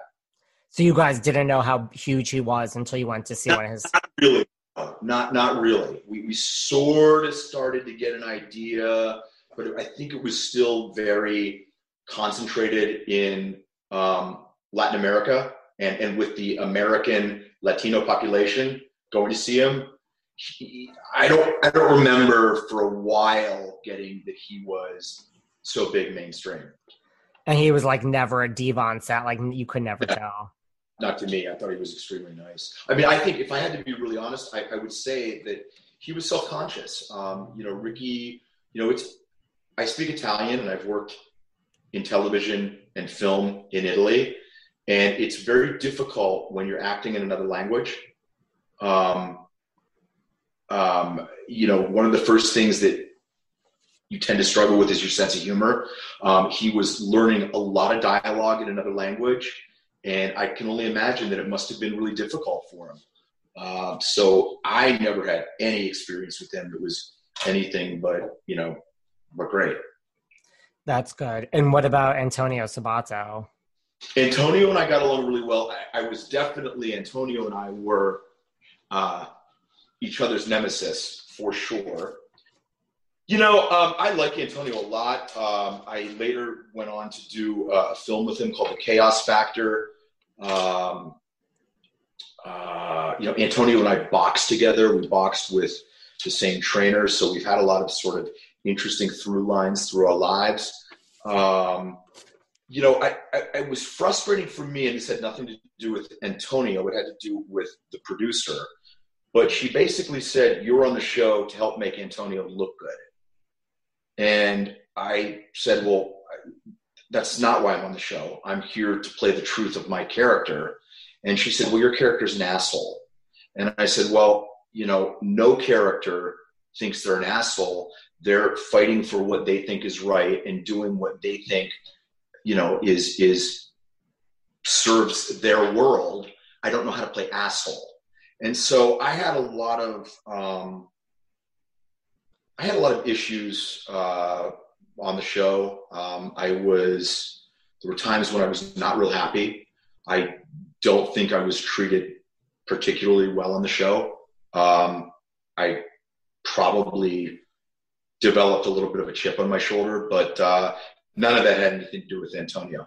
So you guys didn't know how huge he was until you went to see one of his. Really, no, not not really. We we sort of started to get an idea, but I think it was still very concentrated in um, Latin America and and with the American Latino population going to see him. He, I don't I don't remember for a while getting that he was so big mainstream. And he was like never a diva on set. Like you could never tell. Not to me. I thought he was extremely nice. I mean, I think if I had to be really honest, I, I would say that he was self-conscious. Um, you know, Ricky. You know, it's. I speak Italian, and I've worked in television and film in Italy, and it's very difficult when you're acting in another language. Um, um, you know, one of the first things that you tend to struggle with is your sense of humor. Um, he was learning a lot of dialogue in another language, and I can only imagine that it must have been really difficult for him. Um, so I never had any experience with him that was anything but you know, but great. That's good. And what about Antonio Sabato? Antonio and I got along really well. I, I was definitely Antonio and I were uh, each other's nemesis for sure. You know, um, I like Antonio a lot. Um, I later went on to do uh, a film with him called The Chaos Factor. Um, uh, you know, Antonio and I boxed together. We boxed with the same trainer, so we've had a lot of sort of interesting through lines through our lives. Um, you know, I, I, it was frustrating for me, and this had nothing to do with Antonio. It had to do with the producer. But she basically said, "You're on the show to help make Antonio look good." And I said, "Well, that's not why I'm on the show. I'm here to play the truth of my character." And she said, "Well, your character's an asshole." And I said, "Well, you know, no character thinks they're an asshole. They're fighting for what they think is right and doing what they think." you know, is is serves their world. I don't know how to play asshole, and so I had a lot of um, I had a lot of issues uh, on the show. Um, I was there were times when I was not real happy. I don't think I was treated particularly well on the show. Um, I probably developed a little bit of a chip on my shoulder, but uh, none of that had anything to do with Antonio.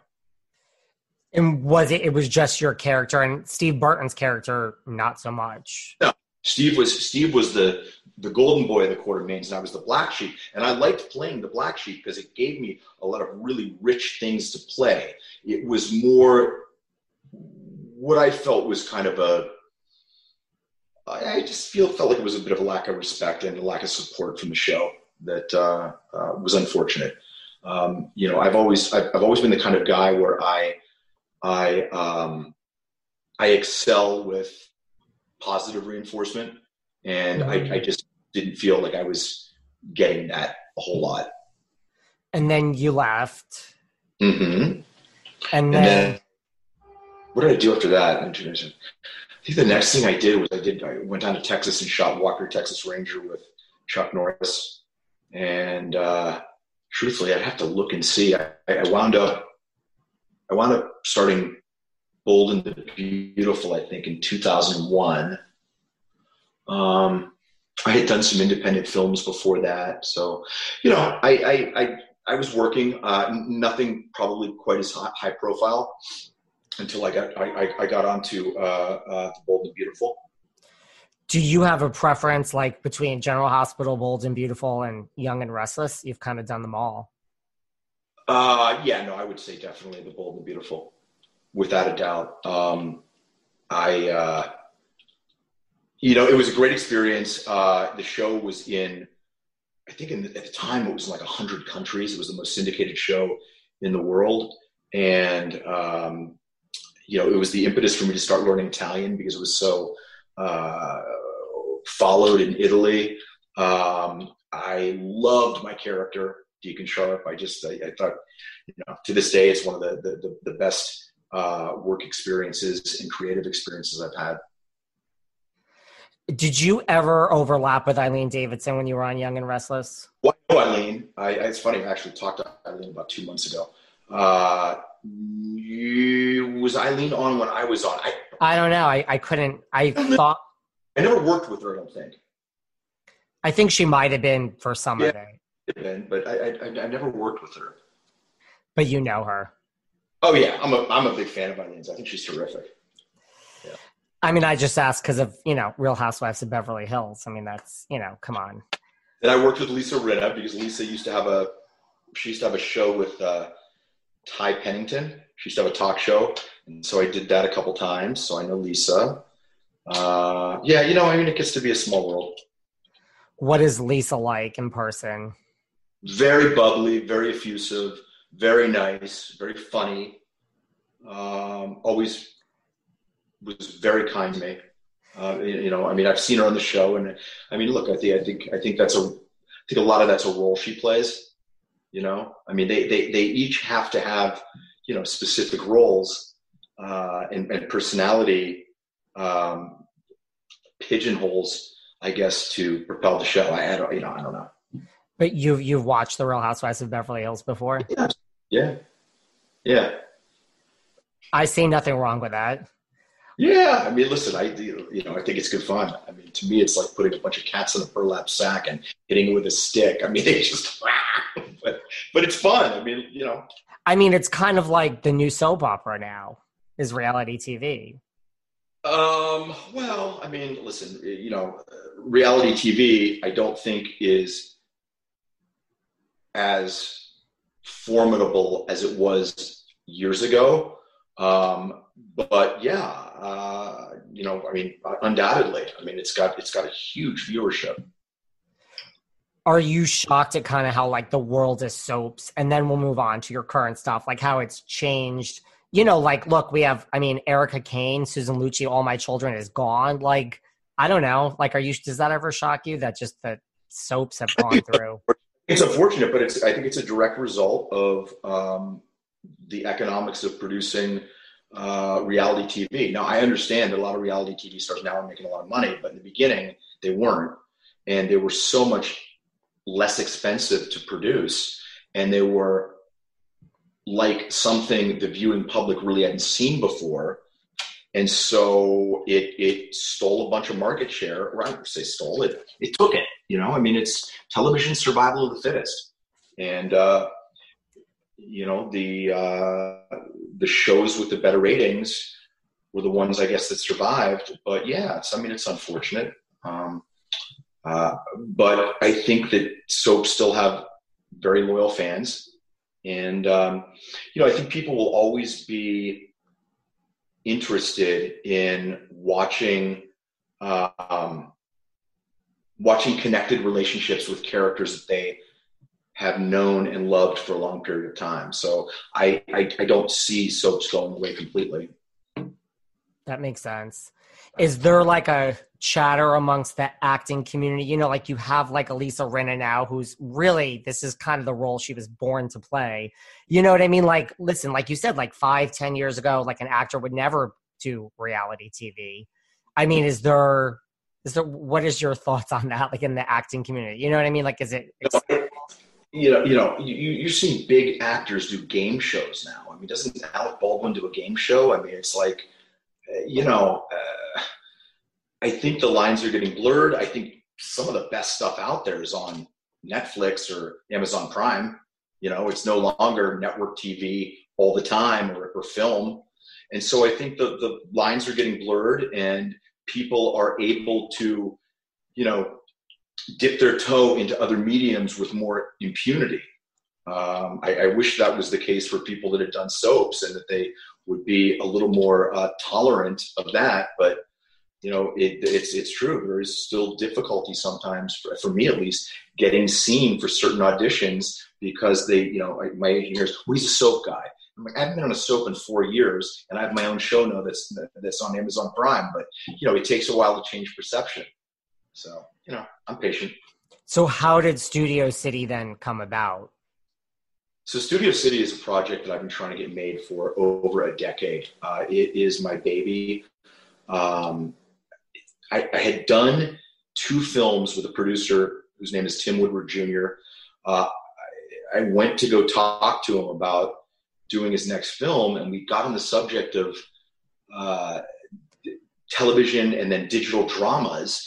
And was it? It was just your character, and Steve Burton's character, not so much. No, Steve was Steve was the the golden boy of the Quartermaines, and I was the black sheep. And I liked playing the black sheep because it gave me a lot of really rich things to play. It was more what I felt was kind of a. I just feel felt like it was a bit of a lack of respect and a lack of support from the show that uh, uh, was unfortunate. Um, you know, I've always I've, I've, always been the kind of guy where I I um, I excel with positive reinforcement, and I, I, just didn't feel like I was getting that a whole lot. And then you left. Mm-hmm. And, and then, then, what did I do after that? I think the next thing I did was I did I went down to Texas and shot Walker Texas Ranger with Chuck Norris, and uh, truthfully, I'd have to look and see. I, I wound up, I wound up starting Bold and the Beautiful, I think, in 2001. Um, I had done some independent films before that, so you know, I I I, I was working. Uh, nothing probably quite as high, high profile until I got I, I got onto uh, uh, the Bold and Beautiful do you have a preference like between General Hospital, Bold and Beautiful, and Young and Restless? You've kind of done them all. Uh, yeah, no, I would say definitely the Bold and Beautiful, without a doubt. Um, I, uh, you know, it was a great experience. Uh, the show was in, I think in the, at the time it was in like hundred countries. It was the most syndicated show in the world, and um, you know, it was the impetus for me to start learning Italian because it was so uh, followed in Italy. Um, I loved my character, Deacon Sharp. I just, I, I, thought, you know, to this day, it's one of the, the, the best uh, work experiences and creative experiences I've had. Did you ever overlap with Eileen Davidson when you were on Young and Restless? Well, I know Eileen. I, it's funny. I actually talked to Eileen about two months ago. Uh, you, was Eileen on when I was on? I, I don't know. I, I couldn't. I thought. I never worked with her. I don't think. I think she might have been for some yeah, of it. Been, but I, I, I never worked with her. But you know her. Oh yeah, I'm a I'm a big fan of Eileen's. I think she's terrific. Yeah. I mean, I just asked because of you know Real Housewives of Beverly Hills. I mean, that's you know, come on. And I worked with Lisa Rinna because Lisa used to have a she used to have a show with uh, Ty Pennington. She used to have a talk show, and so I did that a couple times. So I know Lisa. Uh, yeah, you know, I mean, it gets to be a small world. What is Lisa like in person? Very bubbly, very effusive, very nice, very funny. Um, always was very kind to me. Uh, you know, I mean, I've seen her on the show, and I mean, look, I think, I think, I think that's a, I think a lot of that's a role she plays. You know, I mean, they they they each have to have you know specific roles uh, and, and personality um, pigeonholes, I guess, to propel the show. I had, you know, I don't know. But you've you've watched The Real Housewives of Beverly Hills before? Yeah, yeah, yeah. I see nothing wrong with that. Yeah, I mean, listen, I you know I think it's good fun. I mean, to me, it's like putting a bunch of cats in a burlap sack and hitting it with a stick. I mean, it's just, but but it's fun. I mean, you know. I mean, it's kind of like the new soap opera now is reality TV. Um. Well, I mean, listen, you know, reality TV, I don't think is as formidable as it was years ago. Um, but yeah, uh, you know, I mean, undoubtedly, I mean, it's got it's got a huge viewership. Are you shocked at kind of how like the world is soaps, and then we'll move on to your current stuff, like how it's changed? You know, like look, we have, I mean, Erica Kane, Susan Lucci, All My Children is gone. Like, I don't know, like, are you? Does that ever shock you that just the soaps have gone through? It's unfortunate, but it's I think it's a direct result of um, the economics of producing uh, reality TV. Now, I understand that a lot of reality TV stars now are making a lot of money, but in the beginning, they weren't. And they were so much less expensive to produce. And they were like something the viewing public really hadn't seen before. And so it, it stole a bunch of market share. Or I say stole it. It took it. You know, I mean, it's television survival of the fittest. And, uh, you know the uh, the shows with the better ratings were the ones I guess that survived. But yeah, I mean it's unfortunate. Um, uh, but I think that soaps still have very loyal fans, and um, you know I think people will always be interested in watching um, watching connected relationships with characters that they have known and loved for a long period of time. So I, I, I don't see soaps going away completely. That makes sense. Is there like a chatter amongst the acting community? You know, like you have like Elisa Rinna now, who's really this is kind of the role she was born to play. You know what I mean? Like, listen, like you said, like five, ten years ago, like an actor would never do reality TV. I mean, is there is there what is your thoughts on that, like in the acting community? You know what I mean? Like, is it? you know, you know, you, you're seeing big actors do game shows now. I mean, doesn't Alec Baldwin do a game show? I mean, it's like, uh, you know, uh, I think the lines are getting blurred. I think some of the best stuff out there is on Netflix or Amazon Prime. You know, it's no longer network TV all the time or, or film. And so I think the, the lines are getting blurred and people are able to, you know, dip their toe into other mediums with more impunity. Um, I, I, wish that was the case for people that had done soaps and that they would be a little more uh, tolerant of that. But you know, it, it's it's true. There is still difficulty sometimes, for, for, me at least, getting seen for certain auditions because they, you know, my agent hears, he's a soap guy. I'm like, I haven't been on a soap in four years, and I have my own show now that's that's on Amazon Prime. But you know, it takes a while to change perception. So you know, I'm patient. So, how did Studio City then come about? So, Studio City is a project that I've been trying to get made for over a decade. Uh, it is my baby. Um, I, I, had done two films with a producer whose name is Tim Woodward Jr. Uh, I, I went to go talk to him about doing his next film, and we got on the subject of uh, television and then digital dramas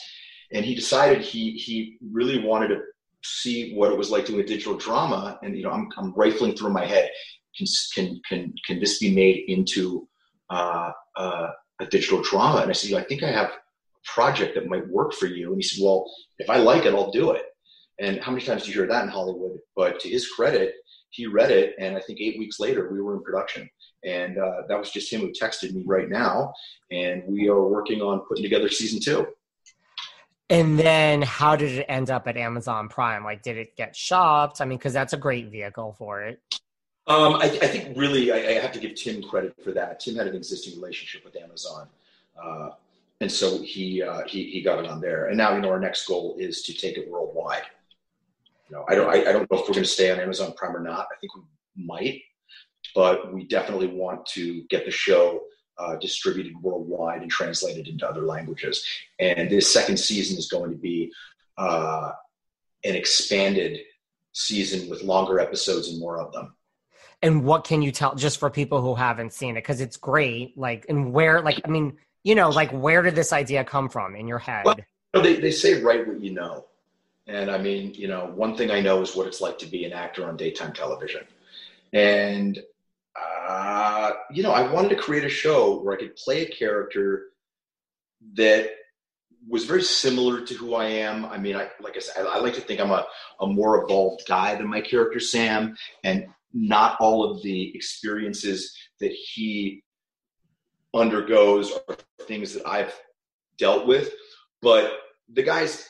and he decided he he really wanted to see what it was like doing a digital drama. And you know, I'm I'm rifling through my head. Can can can can this be made into uh, uh, a digital drama? And I said, I think I have a project that might work for you. And he said, Well, if I like it, I'll do it. And how many times do you hear that in Hollywood? But to his credit, he read it, and I think eight weeks later we were in production. And uh, that was just him who texted me right now, and we are working on putting together season two. And then how did it end up at Amazon Prime? Like, did it get shopped? I mean, because that's a great vehicle for it. Um, I, I, think really I, I, have to give Tim credit for that. Tim had an existing relationship with Amazon, uh, and so he, uh, he he got it on there. And now you know our next goal is to take it worldwide. You know, I don't I, I don't know if we're going to stay on Amazon Prime or not. I think we might, but we definitely want to get the show uh, distributed worldwide and translated into other languages. And this second season is going to be uh, an expanded season with longer episodes and more of them. And what can you tell just for people who haven't seen it? Because it's great. Like, and where, like, I mean, you know, like, where did this idea come from in your head? Well, they, they say write what you know. And I mean, you know, one thing I know is what it's like to be an actor on daytime television. And uh, you know, I wanted to create a show where I could play a character that was very similar to who I am. I mean, I like I said, I, I like to think I'm a, a more evolved guy than my character Sam, and not all of the experiences that he undergoes are things that I've dealt with, but the guy's,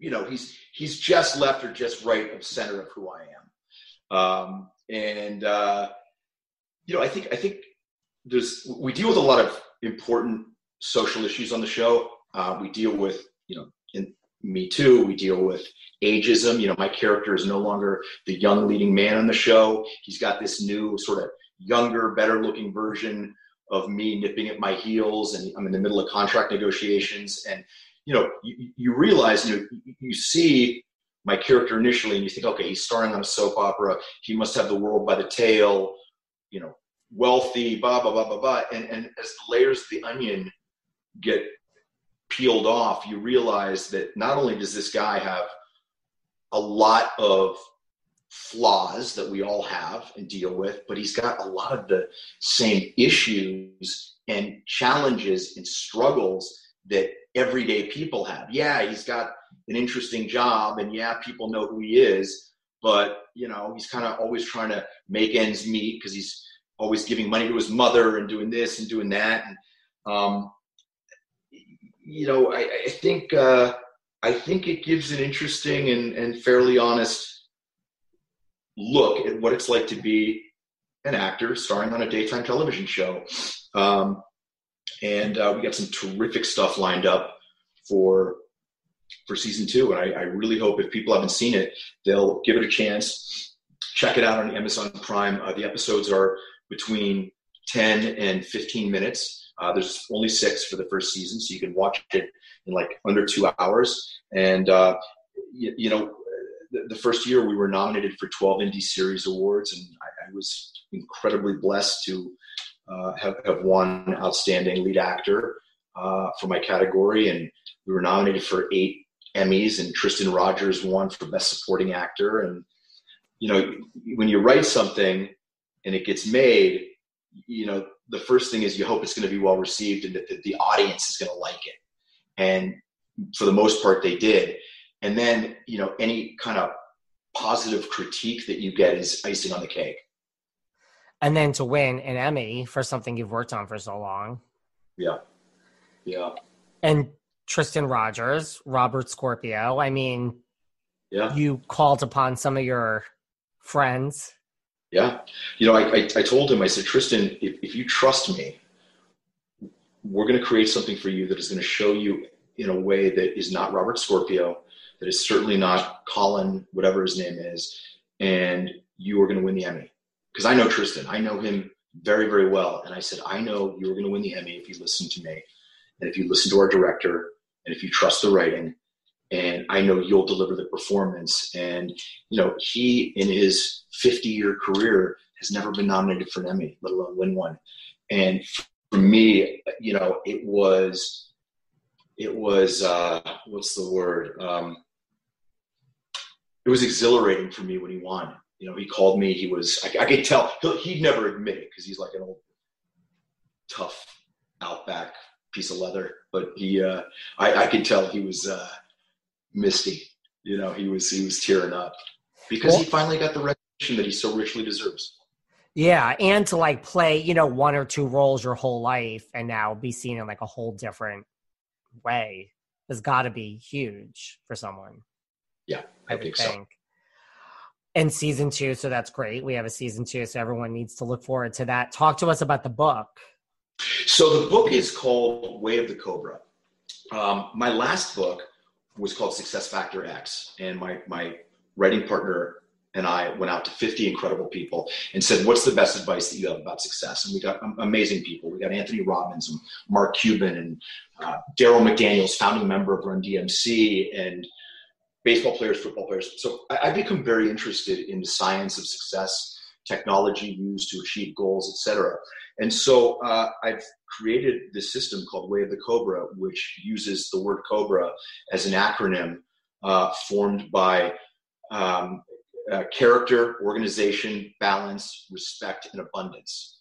you know, he's he's just left or just right of center of who I am, um, and uh, you know, I think I think there's we deal with a lot of important social issues on the show. Uh, we deal with you know in Me Too. We deal with ageism. You know, my character is no longer the young leading man on the show. He's got this new sort of younger, better looking version of me nipping at my heels, and I'm in the middle of contract negotiations. And you know, you, you realize you you see my character initially, and you think, okay, he's starring on a soap opera. He must have the world by the tail. You know, wealthy, blah blah blah blah blah. And and as the layers of the onion get peeled off, you realize that not only does this guy have a lot of flaws that we all have and deal with, but he's got a lot of the same issues and challenges and struggles that everyday people have. Yeah, he's got an interesting job and yeah, people know who he is, but you know, he's kind of always trying to make ends meet because he's always giving money to his mother and doing this and doing that. And, um, you know, I, I think, uh, I think it gives an interesting and, and fairly honest look at what it's like to be an actor starring on a daytime television show. Um, and uh, we got some terrific stuff lined up for for season two. And I, I, really hope if people haven't seen it, they'll give it a chance. Check it out on Amazon Prime. Uh, the episodes are between 10 and 15 minutes. Uh, there's only six for the first season, so you can watch it in like under two hours. And uh, you, you, know, the, the, first year we were nominated for 12 Indie Series Awards, and I, I was incredibly blessed to uh, have, have won Outstanding Lead Actor uh, for my category, and we were nominated for eight Emmys, and Tristan Rogers won for Best Supporting Actor. And you know, when you write something and it gets made, you know, the first thing is you hope it's going to be well received and that the, the audience is going to like it. And for the most part, they did. And then, you know, any kind of positive critique that you get is icing on the cake. And then to win an Emmy for something you've worked on for so long. Yeah. Yeah. And Tristan Rogers, Robert Scorpio. I mean, yeah. You called upon some of your friends yeah. You know, I, I, I told him, I said, Tristan, if, if you trust me, we're going to create something for you that is going to show you in a way that is not Robert Scorpio, that is certainly not Colin, whatever his name is, and you are going to win the Emmy. Because I know Tristan, I know him very, very well. And I said, I know you're going to win the Emmy if you listen to me, and if you listen to our director, and if you trust the writing, and I know you'll deliver the performance. And, you know, he in his 50 year career has never been nominated for an Emmy, let alone win one. And for me, you know, it was, it was, uh, what's the word? Um, it was exhilarating for me when he won. You know, he called me, he was, I, I could tell, he'd never admit it because he's like an old, tough outback piece of leather. But he, uh, I, I could tell he was, uh, misty. You know, he was he was tearing up because well, he finally got the recognition that he so richly deserves. Yeah, and to like play, you know, one or two roles your whole life and now be seen in like a whole different way has got to be huge for someone. Yeah, I, I think, think so. And season two, so that's great. We have a season two, so everyone needs to look forward to that. Talk to us about the book. So the book is called Way of the Cobra. Um, my last book was called Success Factor X, and my my writing partner and I went out to 50 incredible people and said, "What's the best advice that you have about success?" And we got amazing people. We got Anthony Robbins and Mark Cuban and uh, Darryl McDaniels, founding member of Run DMC, and baseball players, football players. So I, have become very interested in the science of success, technology used to achieve goals, etc. And so uh, I've created this system called Way of the Cobra, which uses the word Cobra as an acronym uh, formed by um, uh, character, organization, balance, respect, and abundance.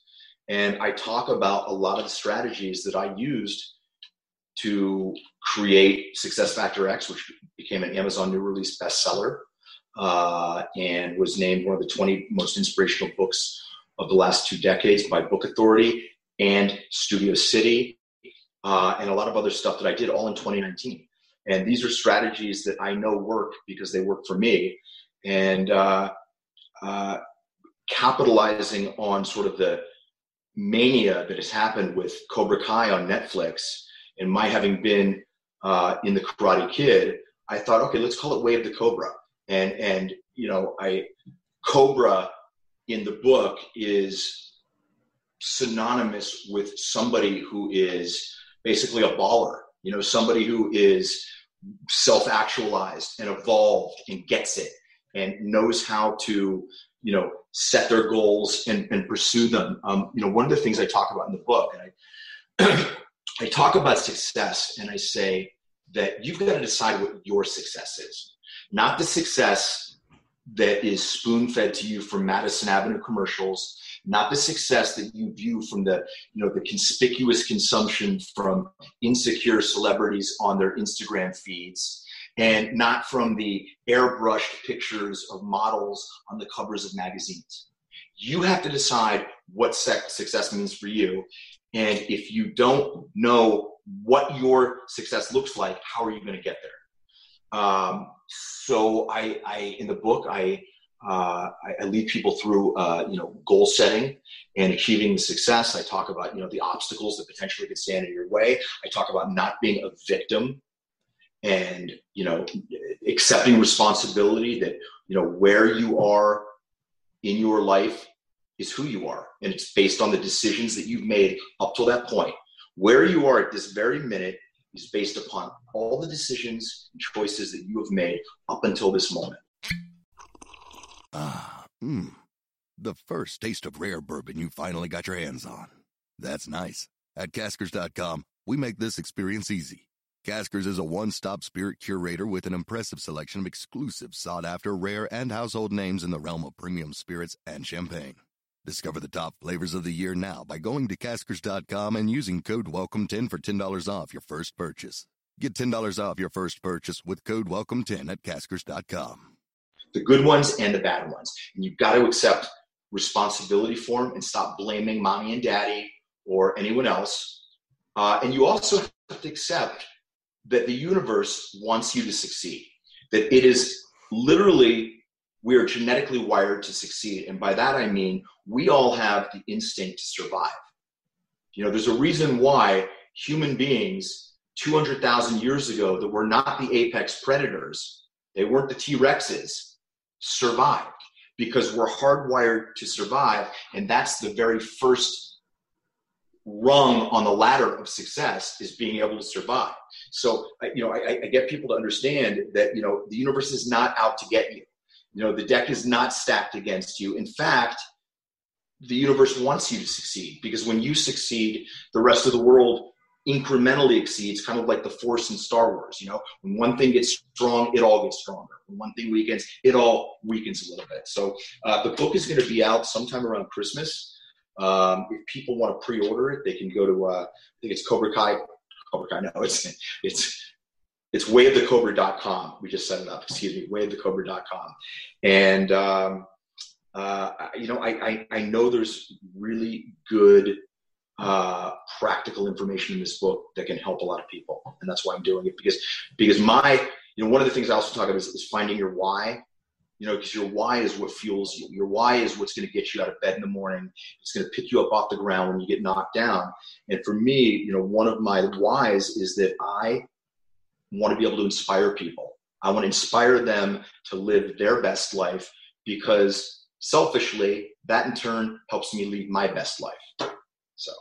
And I talk about a lot of the strategies that I used to create Success Factor X, which became an Amazon new release bestseller. uh, and was named one of the 20 most inspirational books of the last two decades by Book Authority and Studio City, uh, and a lot of other stuff that I did all in 2019. And these are strategies that I know work because they work for me. And uh, uh, capitalizing on sort of the mania that has happened with Cobra Kai on Netflix and my having been uh, in the Karate Kid, I thought, okay, let's call it Way of the Cobra. And and you know, I Cobra in the book is synonymous with somebody who is basically a baller. You know, somebody who is self-actualized and evolved and gets it and knows how to you know set their goals and, and pursue them um, you know one of the things i talk about in the book and i i talk about success and i say that you've got to decide what your success is not the success that is spoon fed to you from madison avenue commercials not the success that you view from the you know the conspicuous consumption from insecure celebrities on their Instagram feeds and not from the airbrushed pictures of models on the covers of magazines. You have to decide what success means for you. And if you don't know what your success looks like, how are you going to get there? Um, so I, I, in the book, I uh, I, lead people through, uh, you know, goal setting and achieving the success. I talk about, you know, the obstacles that potentially could stand in your way. I talk about not being a victim and, you know, accepting responsibility that, you know, where you are in your life is who you are. And it's based on the decisions that you've made up till that point. Where you are at this very minute is based upon all the decisions and choices that you have made up until this moment. Ah, mmm. The first taste of rare bourbon you finally got your hands on. That's nice. At caskers.com, we make this experience easy. Caskers is a one stop spirit curator with an impressive selection of exclusive, sought after, rare, and household names in the realm of premium spirits and champagne. Discover the top flavors of the year now by going to caskers.com and using code WELCOME10 for $10 off your first purchase. Get $10 off your first purchase with code WELCOME10 at caskers.com the good ones and the bad ones. And you've got to accept responsibility for them and stop blaming mommy and daddy or anyone else. Uh, and you also have to accept that the universe wants you to succeed, that it is literally, we are genetically wired to succeed. And by that I mean, we all have the instinct to survive. You know, there's a reason why human beings 200,000 years ago that were not the apex predators, they weren't the T Rexes, survived because we're hardwired to survive. And that's the very first rung on the ladder of success is being able to survive. So, you know, I, I get people to understand that, you know, the universe is not out to get you. Know, the deck is not stacked against you. In fact, the universe wants you to succeed because when you succeed, the rest of the world incrementally exceeds, kind of like the force in Star Wars. You know, when one thing gets strong, it all gets stronger. When one thing weakens, it all weakens a little bit. So uh, the book is going to be out sometime around Christmas. Um, if people want to pre-order it, they can go to uh, I think it's Cobra Kai. Cobra Kai, no, it's it's it's wayofthecobra.com. We just set it up. Excuse me, wayofthecobra.com. And um, uh, you know, I, I I know there's really good uh, practical information in this book that can help a lot of people, and that's why I'm doing it because because my you know one of the things I also talk about is, is finding your why. You know, because your why is what fuels you. Your why is what's going to get you out of bed in the morning. It's going to pick you up off the ground when you get knocked down. And for me, you know, one of my whys is that I want to be able to inspire people. I want to inspire them to live their best life because selfishly, that in turn helps me lead my best life. So.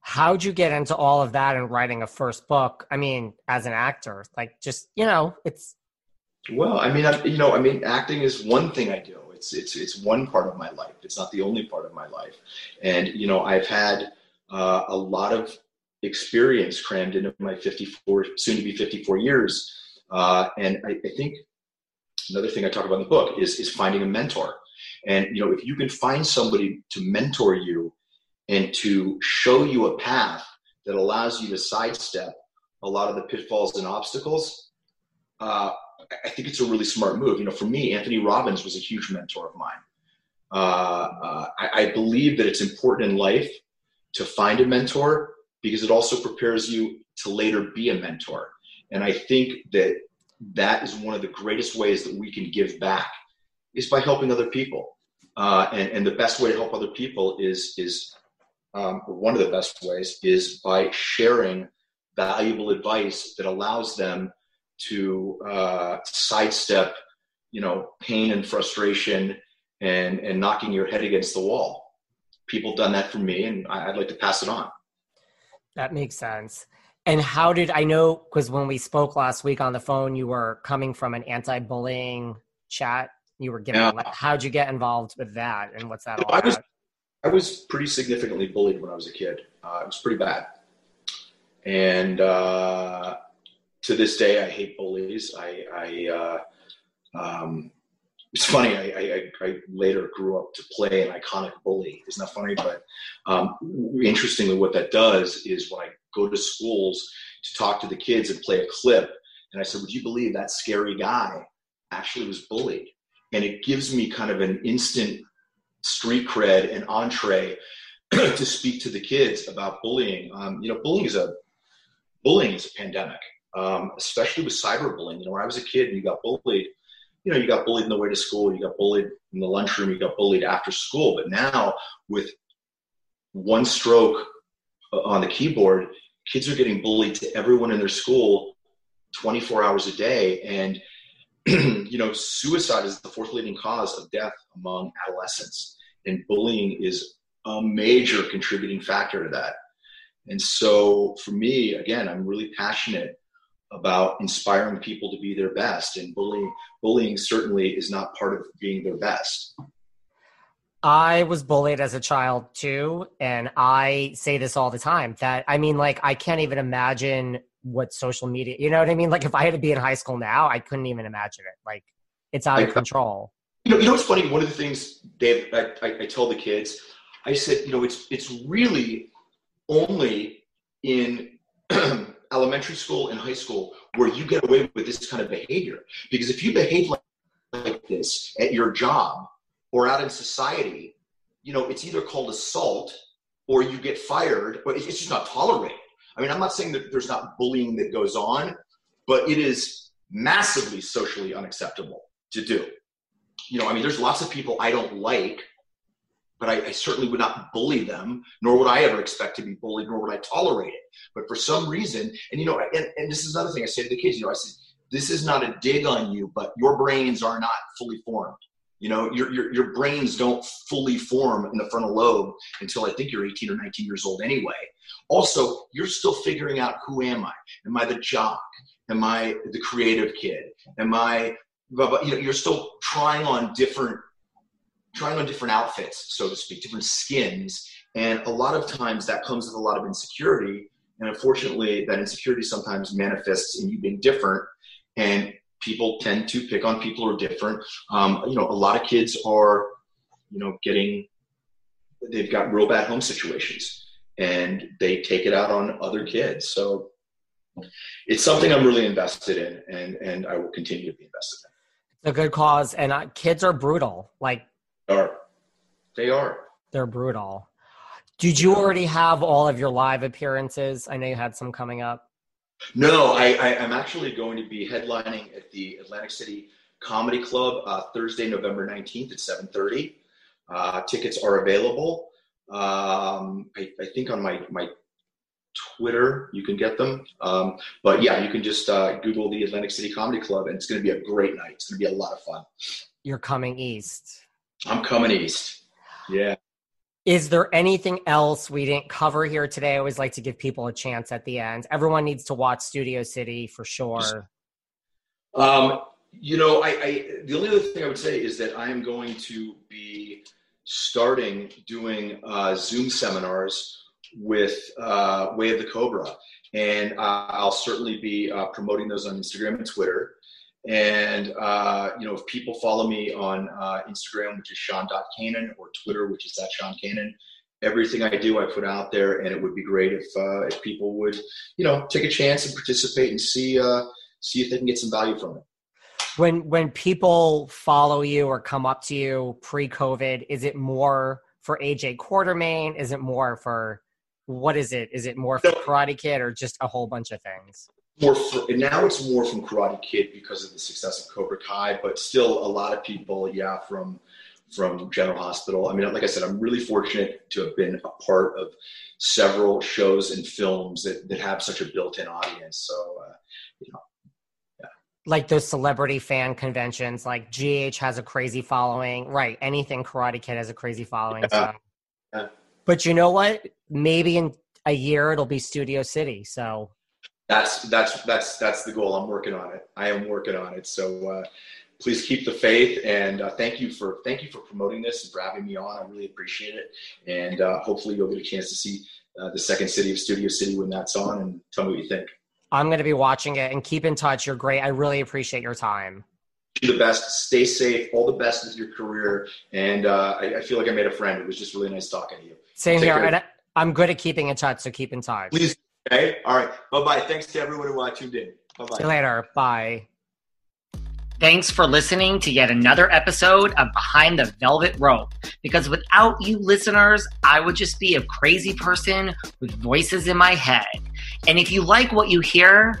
How'd you get into all of that and writing a first book? I mean as an actor like just you know it's well i mean I, you know i mean acting is one thing i do. It's it's it's one part of my life. It's not the only part of my life. And you know i've had uh, a lot of experience crammed into my 54 soon to be 54 years uh, and I, I think another thing i talk about in the book is is finding a mentor and you know if you can find somebody to mentor you and to show you a path that allows you to sidestep a lot of the pitfalls and obstacles, uh, I think it's a really smart move. You know, for me, Anthony Robbins was a huge mentor of mine. Uh, uh, I, I, believe that it's important in life to find a mentor because it also prepares you to later be a mentor. And I think that that is one of the greatest ways that we can give back is by helping other people. Uh, and, and, the best way to help other people is is um, one of the best ways is by sharing valuable advice that allows them to uh, sidestep, you know, pain and frustration and and knocking your head against the wall. People done that for me, and I'd like to pass it on. That makes sense. And how did I know? Because when we spoke last week on the phone, you were coming from an anti-bullying chat. You were giving. Yeah. How'd you get involved with that, and what's that all I about? Was, I was pretty significantly bullied when I was a kid. Uh, it was pretty bad, and uh, to this day, I hate bullies. I, I uh, um, it's funny. I, I, I, later grew up to play an iconic bully. Isn't that funny? But um, interestingly, what that does is when I go to schools to talk to the kids and play a clip, and I said, "Would you believe that scary guy actually was bullied?" And it gives me kind of an instant street cred and entree to speak to the kids about bullying. Um, you know, bullying is a bullying is a pandemic um, especially with cyberbullying. You know, when I was a kid and you got bullied, you know, you got bullied in the way to school, you got bullied in the lunchroom, you got bullied after school. But now with one stroke uh, on the keyboard, kids are getting bullied to everyone in their school 24 hours a day. And, you know, suicide is the fourth leading cause of death among adolescents. And bullying is a major contributing factor to that. And so for me, again, I'm really passionate about inspiring people to be their best and bullying bullying certainly is not part of being their best I was bullied as a child too, and I say this all the time that I mean, like, I can't even imagine what social media, you know what I mean? Like, if I had to be in high school now, I couldn't even imagine it. Like, it's out of control. You know, you know what's funny? One of the things, Dave, I, I, I tell the kids, I said, you know, it's it's really only in elementary school and high school where you get away with this kind of behavior. Because if you behave like, like this at your job or out in society, you know, it's either called assault or you get fired, but it's just not tolerated. I mean, I'm not saying that there's not bullying that goes on, but it is massively socially unacceptable to do. You know, I mean, there's lots of people I don't like but I, I, certainly would not bully them, nor would I ever expect to be bullied, nor would I tolerate it. But for some reason, and you know, and, and this is another thing I say to the kids, you know, I say, this is not a dig on you, but your brains are not fully formed. You know, your, your, your brains don't fully form in the frontal lobe until I think you're 18 or 19 years old anyway. Also, you're still figuring out who am I? Am I the jock? Am I the creative kid? Am I, you know, you're still trying on different trying on different outfits, so to speak, different skins. And a lot of times that comes with a lot of insecurity. And unfortunately, that insecurity sometimes manifests in you being different. And people tend to pick on people who are different. Um, you know, a lot of kids are, you know, getting, they've got real bad home situations and they take it out on other kids. So it's something I'm really invested in and, and I will continue to be invested in. It's a good cause. And uh, kids are brutal. Like are. They are. They're brutal. Did you already have all of your live appearances? I know you had some coming up. No, I, I, am actually going to be headlining at the Atlantic City Comedy Club uh, Thursday, November 19th at 7:30. Uh, tickets are available. Um, I, I, think on my my Twitter you can get them. Um, but yeah, you can just uh, Google the Atlantic City Comedy Club, and it's going to be a great night. It's going to be a lot of fun. You're coming east. I'm coming east. Yeah. Is there anything else we didn't cover here today? I always like to give people a chance at the end. Everyone needs to watch Studio City for sure. Um, you know, I, I the only other thing I would say is that I am going to be starting doing uh, Zoom seminars with uh, Way of the Cobra, and uh, I'll certainly be uh, promoting those on Instagram and Twitter. And, uh, you know, if people follow me on uh, Instagram, which is Sean.Kanan, or Twitter, which is at Sean Kanan, everything I do, I put out there. And it would be great if, uh, if people would, you know, take a chance and participate and see, uh, see if they can get some value from it. when when people follow you or come up to you pre-COVID, is it more for AJ Quartermaine? Is it more for what is it? Is it more for Karate Kid or just a whole bunch of things? More for, and now it's more from Karate Kid because of the success of Cobra Kai, but still a lot of people, yeah, from from General Hospital. I mean, like I said, I'm really fortunate to have been a part of several shows and films that, that have such a built-in audience. So, uh, you know, like those celebrity fan conventions, like GH has a crazy following, right? Anything Karate Kid has a crazy following. Yeah. So. Yeah. But you know what? Maybe in a year it'll be Studio City. So that's that's that's that's the goal. I'm working on it. I am working on it. So uh, please keep the faith and uh, thank you for thank you for promoting this and for having me on. I really appreciate it. And uh, hopefully you'll get a chance to see uh, the second city of Studio City when that's on and tell me what you think. I'm going to be watching it and keep in touch. You're great. I really appreciate your time. Do the best. Stay safe. All the best with your career. And uh, I, I, feel like I made a friend. It was just really nice talking to you. Same Take here. Care. And I'm good at keeping in touch, so keep in touch. Please. Okay. All right. Bye bye. Thanks to everyone who uh, tuned in. Bye bye. See you later. Bye. Thanks for listening to yet another episode of Behind the Velvet Rope. Because without you listeners, I would just be a crazy person with voices in my head. And if you like what you hear,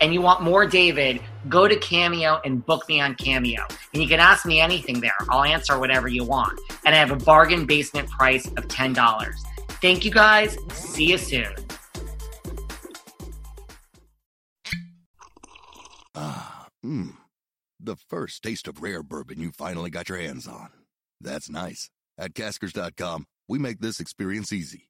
and you want more David, go to Cameo and book me on Cameo. And you can ask me anything there. I'll answer whatever you want. And I have a bargain basement price of $10. Thank you guys. See you soon. Ah, mmm. The first taste of rare bourbon you finally got your hands on. That's nice. At caskers.com, we make this experience easy.